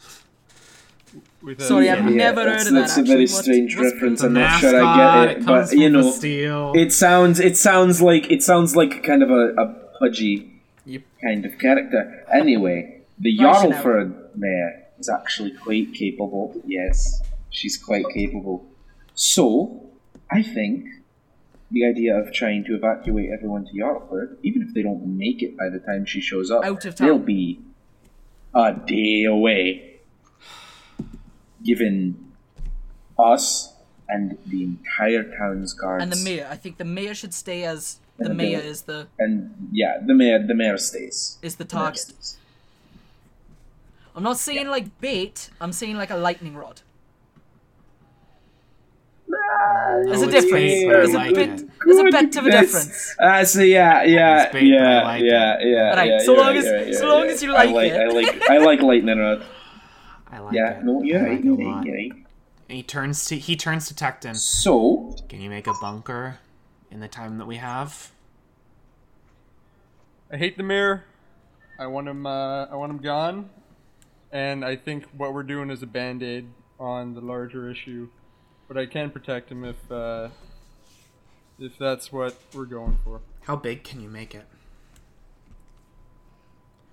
S6: With a,
S3: Sorry, I've
S2: yeah,
S3: never heard of that.
S2: that's
S3: that.
S2: a very
S3: actually. What-
S2: strange reference. I'm not sure I get it,
S1: comes
S2: but you know, it sounds it sounds like it sounds like kind of a, a pudgy
S1: Yep.
S2: kind of character. Anyway, the
S3: Russian
S2: Jarlford mayor is actually quite capable. Yes, she's quite capable. So, I think the idea of trying to evacuate everyone to Jarlford, even if they don't make it by the time she shows up,
S3: Out of
S2: they'll be a day away. Given us and the entire town's guards
S3: And the mayor. I think the mayor should stay as the
S2: the
S3: mayor
S2: mayor.
S3: is the
S2: and yeah, the mayor the mayor stays.
S3: is the
S2: The
S3: target.
S2: stays.
S3: I'm not saying like bait. I'm saying like a lightning rod. There's a difference.
S1: bait, but I
S3: There's a bit. There's a bit of a difference.
S2: Uh, so yeah, yeah,
S1: It's bait, but I
S2: yeah, yeah, yeah.
S3: Alright,
S2: yeah,
S3: so long
S2: right,
S3: as-
S2: you're
S3: so long
S2: right.
S3: as you
S2: I
S3: like
S2: like,
S3: it.
S2: I like, [LAUGHS] I like lightning rod.
S1: I like
S2: Yeah,
S1: it.
S2: no, you're
S1: I
S2: right,
S1: like it
S2: you're
S1: a lot.
S2: you're right.
S1: And he turns to he turns to Tecton.
S2: So,
S1: Can you make a bunker in the time that we have?
S6: I hate the mayor. I want him. Uh, I want him gone. And I think what we're doing is a band aid on the larger issue. But I can protect him if uh, if that's what we're going for.
S1: How big can you make it?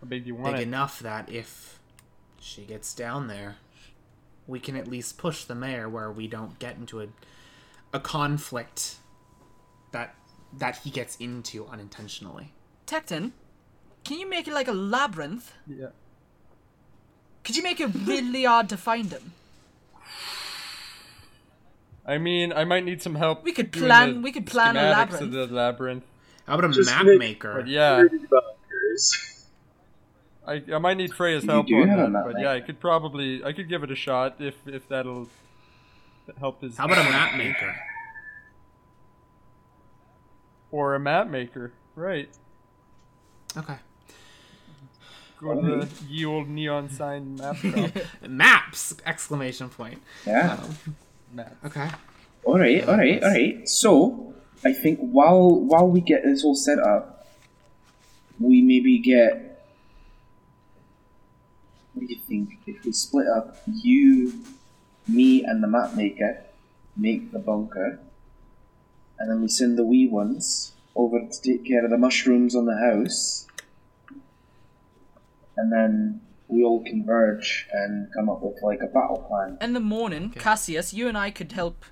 S6: How big do you want
S1: Big
S6: it?
S1: enough that if she gets down there, we can at least push the mayor where we don't get into a a conflict that that he gets into unintentionally.
S3: Tecton, can you make it like a labyrinth?
S6: Yeah.
S3: Could you make it really hard to find him?
S6: I mean, I might need some help.
S3: We could plan- we could plan a
S6: schematics
S3: labyrinth.
S6: Of the labyrinth.
S1: How about a
S4: Just
S1: map
S4: make-
S1: maker?
S6: But yeah,
S4: Thirty bunkers.
S6: I, I might need Freya's
S2: You
S6: help on
S2: have
S6: that. But
S2: maker.
S6: yeah, I could probably I could give it a shot if if that'll help his.
S1: How about a map maker?
S6: or a map maker? Right.
S1: Okay.
S6: Go to the ye old neon sign map. [LAUGHS]
S1: Maps! Exclamation point.
S2: yeah.
S1: Um,
S6: Matt.
S1: Okay.
S2: All right, all right, all right. So I think while while we get this all set up, we maybe get. What do you think? If we split up, you, me, and the map maker make the bunker, and then we send the wee ones over to take care of the mushrooms on the house, and then we all converge and come up with like a battle plan.
S3: In the morning, Cassius, you and I could help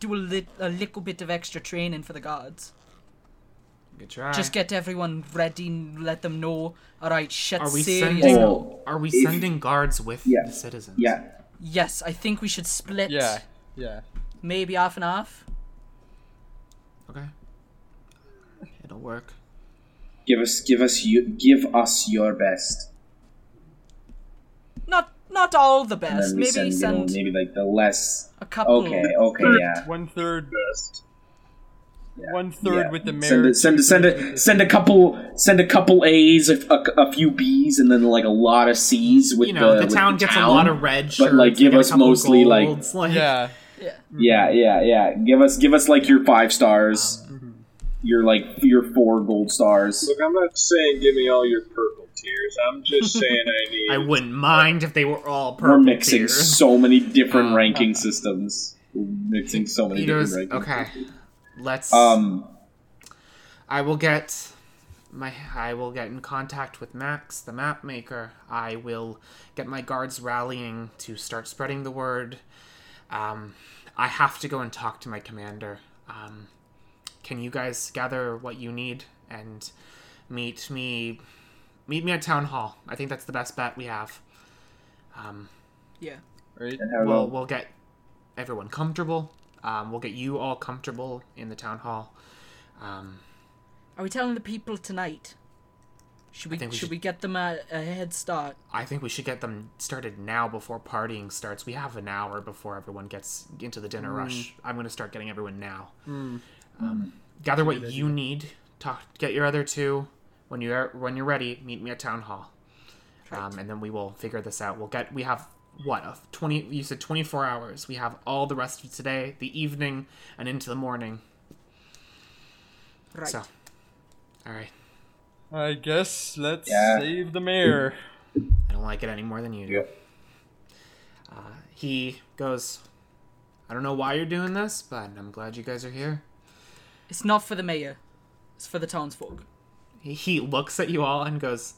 S3: do a, lit- a little bit of extra training for the guards.
S1: Good try.
S3: Just get everyone ready and let them know, alright, shit's
S1: Are we
S3: serious
S1: sending?
S2: Oh,
S1: Are we
S2: if-
S1: sending guards with
S2: Yeah.
S1: the citizens?
S2: Yeah,
S3: Yes, I think we should split.
S6: Yeah, yeah.
S3: Maybe half and half.
S1: Okay. It'll work.
S2: give us, give us, you, give us your best.
S3: Not not all the best. Maybe
S2: send,
S3: send,
S2: you know, maybe like the less.
S3: a couple.
S2: Okay, okay, yeah.
S6: One third,
S4: Best.
S6: One third
S2: yeah.
S6: with the
S2: Send
S6: mayor.
S2: a, send a, send a, send a couple, send a couple A's, a, a, a few B's, and then like a lot of C's with
S1: you know, the,
S2: with
S1: town gets
S2: town.
S1: a lot of red
S2: but, like, give us mostly, like-
S1: golds, like
S6: Yeah,
S3: Yeah.
S2: Yeah, yeah, yeah. Give us, give us like your five stars.
S1: Um,
S2: Your like your four gold stars.
S4: Look, I'm not saying give me all your purple tiers. I'm just [LAUGHS] saying I need.
S1: I wouldn't mind if they were all
S2: We're
S1: purple
S2: mixing
S1: tiers.
S2: so many different
S1: Um,
S2: ranking systems. We're mixing so many
S1: He goes,
S2: different rankings.
S1: okay. Let's.
S2: Um.
S1: I will get my. I will get in contact with Max, the map maker. I will get my guards rallying to start spreading the word. Um, I have to go and talk to my commander. Um, can you guys gather what you need and meet me? Meet me at town hall. I think that's the best bet we have. Um,
S3: Yeah.
S6: right.
S1: We'll we'll get everyone comfortable. Um, we'll get you all comfortable in the town hall. Um,
S3: Are we telling the people tonight? Should we,
S1: we
S3: should
S1: should-
S3: we get them a, a head start?
S1: I think we should get them started now before partying starts. We have an hour before everyone gets into the dinner rush. I'm going to start getting everyone now. Um, gather what you need. Talk. Get your other two. When you're when you're ready, meet me at town hall. Um, and then we will figure this out. We'll get. We have what a twenty. You said twenty four hours. We have all the rest of today, the evening, and into the morning.
S3: Right.
S1: So, all right.
S6: I guess let's
S2: Yeah.
S6: save the mayor.
S1: I don't like it any more than you do.
S2: Yep.
S1: Uh, he goes, I don't know why you're doing this, but I'm glad you guys are here.
S3: It's not for the mayor. It's for the townsfolk.
S1: He, he looks at you all and goes,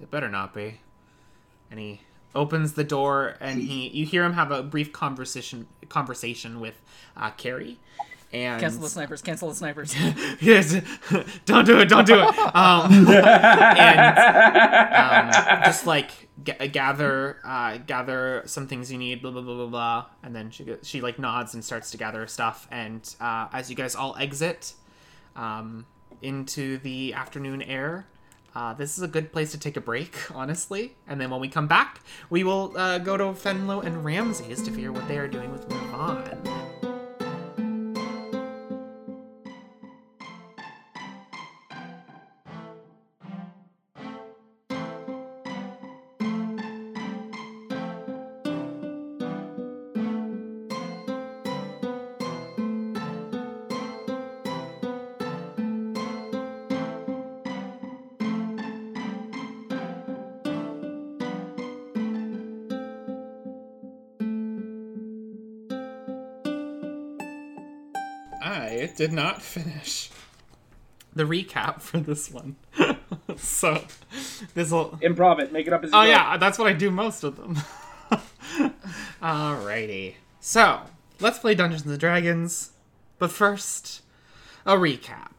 S1: It better not be. And he opens the door and he you hear him have a brief conversation conversation with uh, Carrie. And
S3: Cancel the snipers. Cancel the snipers. [LAUGHS]
S1: yes, [LAUGHS] don't do it, don't do it. Um, and um, just like g- gather, uh, gather some things you need, blah blah blah blah blah, and then she go- she like nods and starts to gather her stuff. And uh, as you guys all exit um, into the afternoon air. Uh, this is a good place to take a break, honestly. And then when we come back, we will uh, go to Fenlo and Ramses to figure what they are doing with Nirvan. I did not finish the recap for this one. [LAUGHS] so this will
S2: Improv it. Make it up as you
S1: Oh
S2: go.
S1: yeah, that's what I do most of them. [LAUGHS] Alrighty. So, let's play Dungeons and Dragons. But first, a recap.